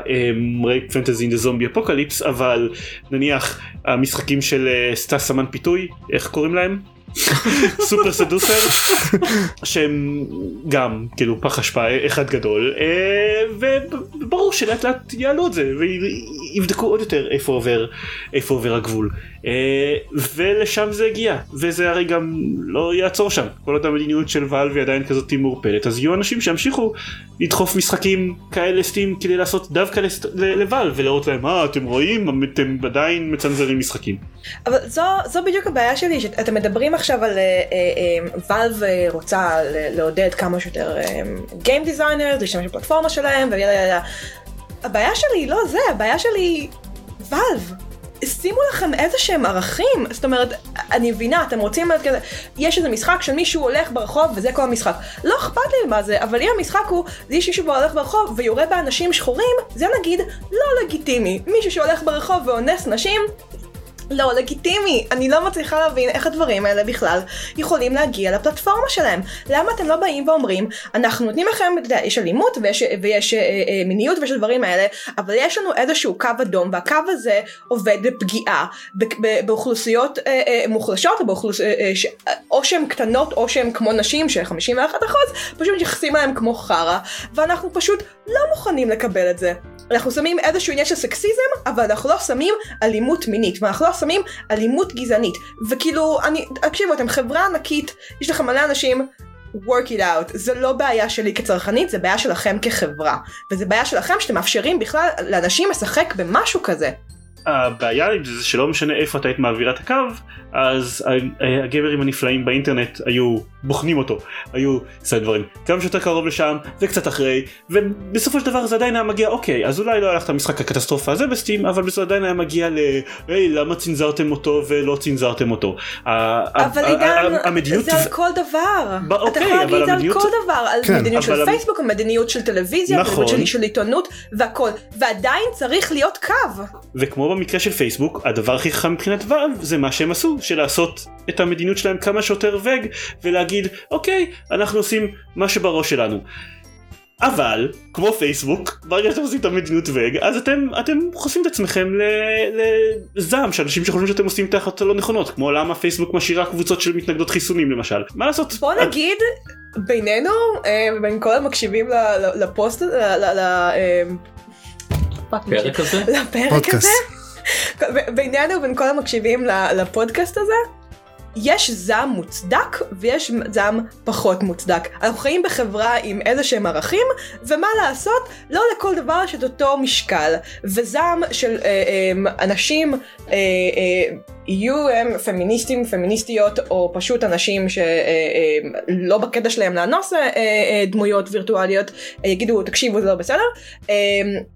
rape fantasy the zombie apocalypse אבל נניח המשחקים של סטס סמן פיתוי איך קוראים להם? Super Seducer שהם גם כאילו פח אשפה אחד גדול אה, וברור שלאט לאט יעלו את זה ויבדקו עוד יותר איפה עובר איפה עובר הגבול אה, ולשם זה הגיע וזה הרי גם לא יעצור שם כל עוד המדיניות של ואלבי עדיין כזאת מעורפלת אז יהיו אנשים שימשיכו לדחוף משחקים כאלה סטים כדי לעשות דווקא לסט- לוואלב ולראות להם אה אתם רואים אתם עדיין מצנזרים משחקים. אבל זו, זו בדיוק הבעיה שלי, שאתם מדברים עכשיו על ואלב רוצה ל- לעודד כמה שיותר גיים דיזיינר, להשתמש בפלטפורמה שלהם וידה ידה. הבעיה שלי היא לא זה, הבעיה שלי היא ואלב. שימו לכם איזה שהם ערכים. זאת אומרת, אני מבינה, אתם רוצים להיות כזה, יש איזה משחק של מישהו הולך ברחוב וזה כל המשחק. לא אכפת לי מה זה, אבל אם המשחק הוא, זה יש מישהו הולך ברחוב ויורה באנשים שחורים, זה נגיד לא לגיטימי. מישהו שהולך ברחוב ואונס נשים, לא לגיטימי, אני לא מצליחה להבין איך הדברים האלה בכלל יכולים להגיע לפלטפורמה שלהם. למה אתם לא באים ואומרים, אנחנו נותנים לכם, אתה יודע, יש אלימות ויש, ויש אה, אה, מיניות ויש הדברים האלה, אבל יש לנו איזשהו קו אדום והקו הזה עובד בפגיעה באוכלוסיות אה, אה, מוחלשות או, באוכלוס, אה, אה, ש, או שהן קטנות או שהן כמו נשים של 51 אחוז, פשוט מתייחסים אליהם כמו חרא, ואנחנו פשוט לא מוכנים לקבל את זה. אנחנו שמים איזשהו עניין של סקסיזם, אבל אנחנו לא שמים אלימות מינית, ואנחנו לא שמים אלימות גזענית. וכאילו, אני, תקשיבו, אתם חברה ענקית, יש לכם מלא אנשים, work it out. זה לא בעיה שלי כצרכנית, זה בעיה שלכם כחברה. וזה בעיה שלכם שאתם מאפשרים בכלל לאנשים לשחק במשהו כזה. הבעיה היא זה שלא משנה איפה אתה היית מעבירה את הקו, אז הגברים הנפלאים באינטרנט היו בוחנים אותו, היו עושה דברים כמה שיותר קרוב לשם וקצת אחרי, ובסופו של דבר זה עדיין היה מגיע אוקיי, אז אולי לא הלך את המשחק הקטסטרופה הזה בסטים, אבל זה עדיין היה מגיע ל... היי, למה צנזרתם אותו ולא צנזרתם אותו. אבל עידן, המדיניות... זה על כל דבר. ב- אתה אוקיי, יכול להגיד זה על המדיניות... כל דבר, על כן, מדיניות של פייסבוק, על מדיניות של טלוויזיה, נכון. מדיניות של- עיתונות והכל, ועדיין צריך להיות קו. וכמו במקרה של פייסבוק, הדבר הכי חכם מבחינת ואלב זה מה שהם עשו, של לעשות את המדיניות שלהם כמה שיותר וג, ולהגיד, אוקיי, אנחנו עושים מה שבראש שלנו. אבל, כמו פייסבוק, ברגע שאתם עושים את המדיניות וג, אז אתם, אתם חושפים את עצמכם ל- לזעם של אנשים שחושבים שאתם עושים את ההחלטות הלא נכונות, כמו למה פייסבוק משאירה קבוצות של מתנגדות חיסונים למשל. מה לעשות? בוא נגיד בינינו, בין כל המקשיבים ל- ל- לפוסט, ל- ל- ל- פאק, פרק הזה? לפרק. הזה, בינינו ובין כל המקשיבים ל- לפודקאסט הזה, יש זעם מוצדק ויש זעם פחות מוצדק. אנחנו חיים בחברה עם איזה שהם ערכים, ומה לעשות, לא לכל דבר יש את אותו משקל. וזעם של אה, אה, אנשים אה, אה, יהיו הם פמיניסטים, פמיניסטיות, או פשוט אנשים שלא אה, אה, לא בקטע שלהם לאנוס אה, אה, דמויות וירטואליות, אה, יגידו תקשיבו זה לא בסדר, אה,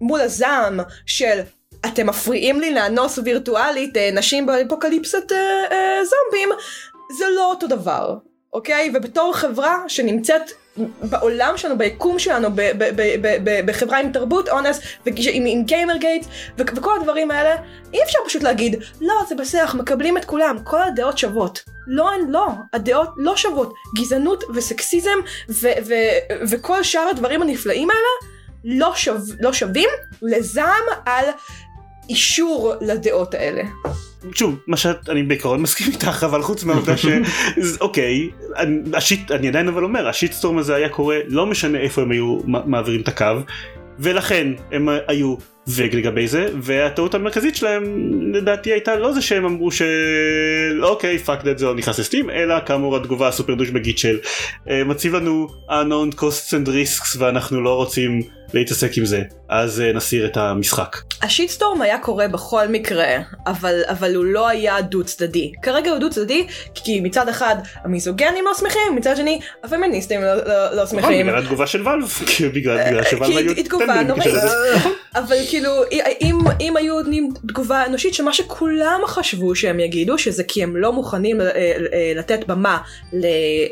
מול הזעם של אתם מפריעים לי לאנוס וירטואלית אה, נשים באפוקליפסת אה, אה, זומבים, זה לא אותו דבר, אוקיי? ובתור חברה שנמצאת בעולם שלנו, ביקום שלנו, בחברה עם תרבות אונס, עם, עם גיימר גייט, ו- וכל הדברים האלה, אי אפשר פשוט להגיד, לא, זה בסדר, אנחנו מקבלים את כולם, כל הדעות שוות. לא, הן לא, הדעות לא שוות. גזענות וסקסיזם וכל שאר הדברים הנפלאים האלה, לא, שו, לא שווים לזעם על אישור לדעות האלה. שוב, מה שאת, אני בעיקרון מסכים איתך, אבל חוץ מהעובדה ש... אוקיי, אני, השיט, אני עדיין אבל אומר, השיטסטורם הזה היה קורה, לא משנה איפה הם היו מעבירים את הקו, ולכן הם היו vague לגבי זה, והטעות המרכזית שלהם לדעתי הייתה לא זה שהם אמרו של אוקיי fuck that זה לא נכנס ל Steam, אלא כאמור התגובה הסופר דושבגית של אה, מציב לנו unknown costs and risks ואנחנו לא רוצים להתעסק עם זה, אז אה, נסיר את המשחק. ה shitstorm היה קורה בכל מקרה, אבל, אבל הוא לא היה דו צדדי. כרגע הוא דו צדדי, כי מצד אחד המיזוגנים לא שמחים, מצד שני הפמיניסטים לא, לא, לא נכון, שמחים. בגלל התגובה של ואלב, בגלל שוואלב היו היא תגובה נוראית. אבל כאילו, אם, אם היו נותנים תגובה אנושית שמה שכולם חשבו שהם יגידו, שזה כי הם לא מוכנים אה, אה, לתת במה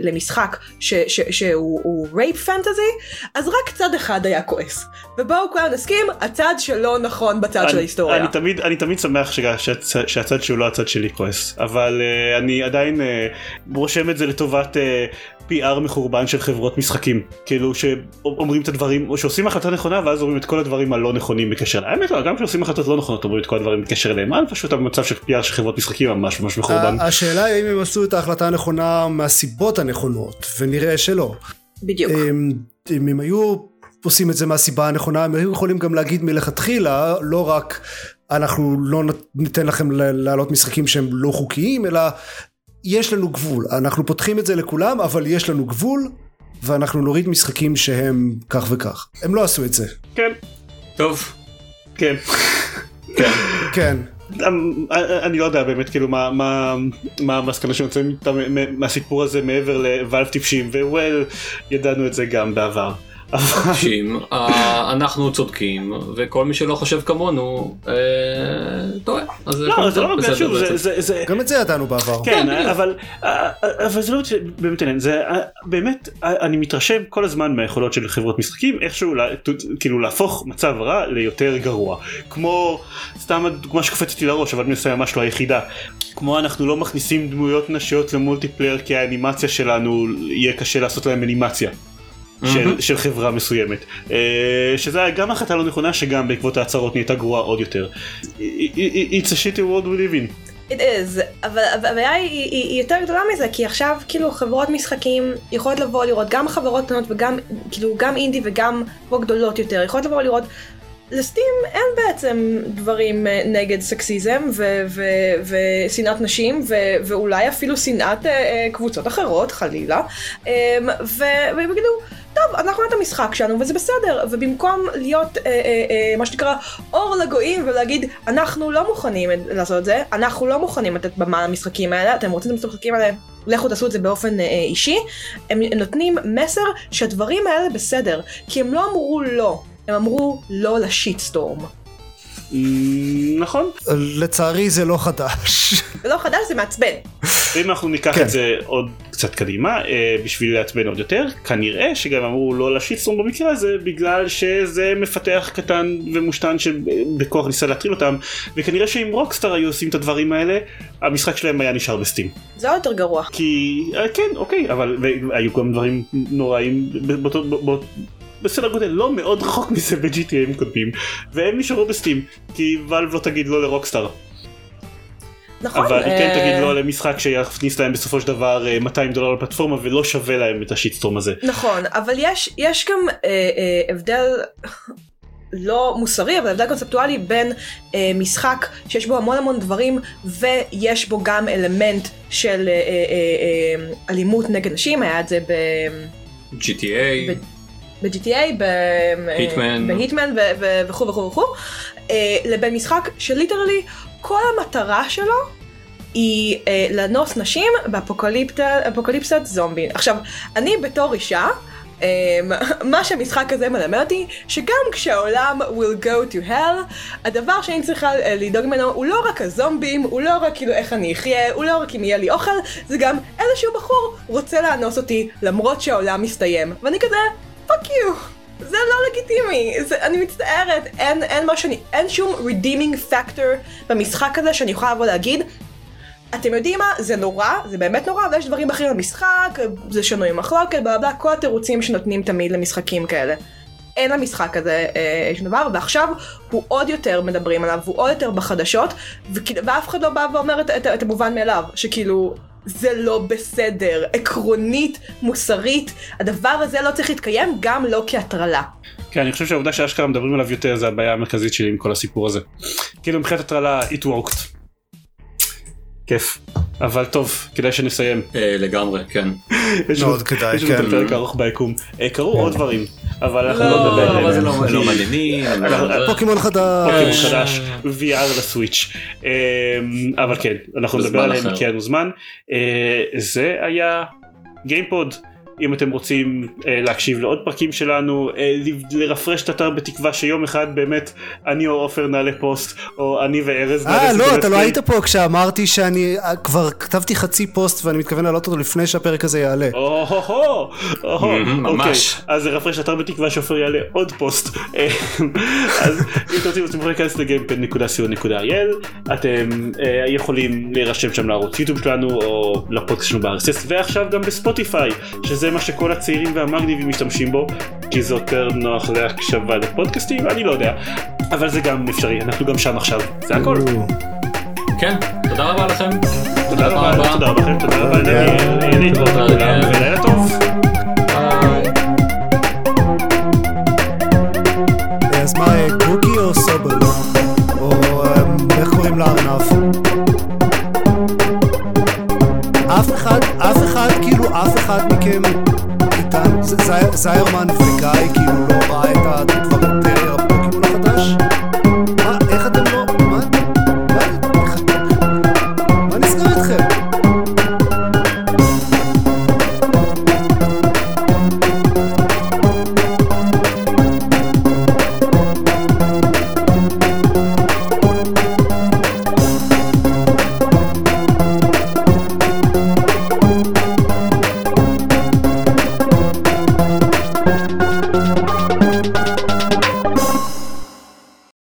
למשחק ש, ש, שהוא הוא רייפ פנטזי, אז רק צד אחד היה כועס. ובואו כולם נסכים, הצד שלא נכון בצד של אני- ההיסטוריה. אני תמיד אני תמיד שמח שג- שהצ- שהצד שהוא לא הצד שלי כועס אבל אה, אני עדיין אה, רושם את זה לטובת אה, PR מחורבן של חברות משחקים כאילו שאומרים את הדברים או שעושים החלטה נכונה ואז אומרים את כל הדברים הלא נכונים בקשר אליהם. האמת לא, גם כשעושים החלטות לא נכונות אומרים את כל הדברים בקשר אליהם אבל פשוט המצב של PR של חברות משחקים ממש ממש מחורבן. השאלה היא אם הם עשו את ההחלטה הנכונה מהסיבות הנכונות, ונראה שלא. בדיוק. אם, אם הם היו עושים את זה מהסיבה הנכונה, הם היו יכולים גם להגיד מלכתחילה, לא רק אנחנו לא ניתן לכם להעלות משחקים שהם לא חוקיים, אלא יש לנו גבול. אנחנו פותחים את זה לכולם, אבל יש לנו גבול, ואנחנו נוריד משחקים שהם כך וכך. הם לא עשו את זה. כן טוב. כן. כן. אמ, אני לא יודע באמת כאילו מה מה מה המסקנה מ- מהסיפור הזה מעבר לוואלף טיפשים ווול ידענו את זה גם בעבר תקשיב, אה, אנחנו צודקים וכל מי שלא חושב כמונו אה, טועה. לא, זה טוב, לא, בסדר, שוב, זה- בעצם. זה- זה, גם את זה ידענו בעבר. כן, בדיוק. אבל, אבל זה לא באמת עניין, זה באמת, אני מתרשם כל הזמן מהיכולות של חברות משחקים, איכשהו כאילו להפוך מצב רע ליותר גרוע. כמו, סתם הדוגמה שקופצת לי לראש, אבל מן הסתם ממש לא היחידה. כמו אנחנו לא מכניסים דמויות נשיות למולטיפלייר כי האנימציה שלנו יהיה קשה לעשות להם אנימציה. של, של חברה מסוימת אה, שזה היה גם החלטה לא נכונה שגם בעקבות ההצהרות נהייתה גרועה עוד יותר. It's a shitty world we live in. It is, אבל אבל הבעיה היא, היא, היא יותר גדולה מזה, כי עכשיו כאילו חברות משחקים יכולות לבוא לראות, גם חברות קטנות וגם, כאילו גם אינדי וגם פה גדולות יותר, יכולות לבוא לראות, לסטים אין בעצם דברים אה, נגד סקסיזם ו- ו- ושנאת נשים ו- ואולי אפילו שנאת אה, קבוצות אחרות חלילה ו- והם יגידו טוב אנחנו את המשחק שלנו וזה בסדר ובמקום להיות אה, אה, אה, מה שנקרא אור לגויים ולהגיד אנחנו לא מוכנים לעשות את זה אנחנו לא מוכנים לתת במה למשחקים האלה אתם רוצים את המשחקים האלה לכו תעשו את זה באופן אה, אישי הם נותנים מסר שהדברים האלה בסדר כי הם לא אמרו לא הם אמרו לא לשיטסטורם. Mm, נכון לצערי זה לא חדש. ולא חדש זה מעצבן. ואם אנחנו ניקח כן. את זה עוד קצת קדימה אה, בשביל לעצבן עוד יותר כנראה שגם אמרו לא לשיטסטורם במקרה הזה בגלל שזה מפתח קטן ומושתן שבכוח ניסה להטריל אותם וכנראה שאם רוקסטאר היו עושים את הדברים האלה המשחק שלהם היה נשאר בסטים זה עוד יותר גרוע. כי אה, כן אוקיי אבל היו גם דברים נוראים באותו באותו- בסדר גודל לא מאוד רחוק מזה ב-GTA קודמים והם נשארו בסטים כי ואלב לא תגיד לא לרוקסטאר נכון. אבל היא כן אה, תגיד לא למשחק שיכניס להם בסופו של דבר אה, 200 דולר לפלטפורמה ולא שווה להם את השיטסטורם הזה. נכון, אבל יש, יש גם אה, אה, הבדל לא מוסרי, אבל הבדל קונספטואלי בין אה, משחק שיש בו המון המון דברים ויש בו גם אלמנט של אה, אה, אה, אה, אלימות נגד נשים, היה את זה ב... GTA, ב- ב-GTA. בהיטמן ו- ו- וכו' וכו' וכו', אה, לבין משחק שליטרלי כל המטרה שלו היא אה, לאנוס נשים באפוקליפסת זומבי. עכשיו, אני בתור אישה, אה, מה שהמשחק הזה מלמד אותי, שגם כשהעולם will go to hell, הדבר שאני צריכה אה, לדאוג ממנו הוא לא רק הזומבים, הוא לא רק כאילו איך אני אחיה, הוא לא רק אם יהיה לי אוכל, זה גם איזשהו בחור רוצה לאנוס אותי למרות שהעולם מסתיים. ואני כזה, fuck you. זה לא לגיטימי, זה, אני מצטערת, אין, אין שאני, אין שום redeeming factor במשחק הזה שאני יכולה לבוא להגיד, אתם יודעים מה, זה נורא, זה באמת נורא, אבל יש דברים אחרים במשחק, זה שנוי במחלוקת, בלה בלה, כל התירוצים שנותנים תמיד למשחקים כאלה. אין למשחק הזה אה, שום דבר, ועכשיו הוא עוד יותר מדברים עליו, והוא עוד יותר בחדשות, וכאילו- ואף אחד לא בא ואומר את, את, את המובן מאליו, שכאילו, זה לא בסדר, עקרונית, מוסרית, הדבר הזה לא צריך להתקיים, גם לא כהטרלה. כן אני חושב שהעובדה שאשכרה מדברים עליו יותר זה הבעיה המרכזית שלי עם כל הסיפור הזה. כאילו מבחינת הטרלה it worked. כיף. אבל טוב כדאי שנסיים. אה, לגמרי, כן. יש מאוד לנו- כדאי, יש לנו את כן. הפרק הארוך ביקום. אה, קרו עוד דברים אבל אנחנו לא לא, נדבר אבל זה עליהם. לא לא כי- מעניינים. פוקימון חדש. פוקימון חדש, VR ל Switch, אמ, אבל כן, אנחנו נדבר עליהם. כי היה לנו זמן. אה, זה היה גיימפוד. אם אתם רוצים אה, להקשיב לעוד פרקים שלנו, אה, ל- לרפרש את האתר בתקווה שיום אחד באמת אני או עופר נעלה פוסט, או אני וארז נעלה אה, לא, אתה לא. היית פה כשאמרתי שאני אה, כבר כתבתי חצי פוסט ואני מתכוון להעלות אותו לפני שהפרק הזה יעלה. או-הו-הו, או-הו, ממש. אוקיי, אז רפרש אתר בתקווה שעופר יעלה עוד פוסט. אה, אז אם אתם רוצים אתם יכולים להיכנס לגיימפד.co.il, אתם אה, יכולים להירשם שם לערוץ יוטיוב שלנו או לפודקאסט שלנו ב-RSS ועכשיו גם בספוטיפיי, שזה מה שכל הצעירים והמגניבים משתמשים בו, כי זה יותר נוח להקשבה לפודקאסטים, אני לא יודע, אבל זה גם אפשרי, אנחנו גם שם עכשיו, זה הכל. כן, תודה רבה לכם. תודה רבה, תודה רבה לכם, תודה רבה להתראות לכולם, ולילה טוב. אז מה, אה, קוקי או סובל? או אה, איך קוראים לארנב? אף אחד, אף אחד, אף אחד מכם איתנו, זיירמן וגיא כאילו לא ראה את הדברים,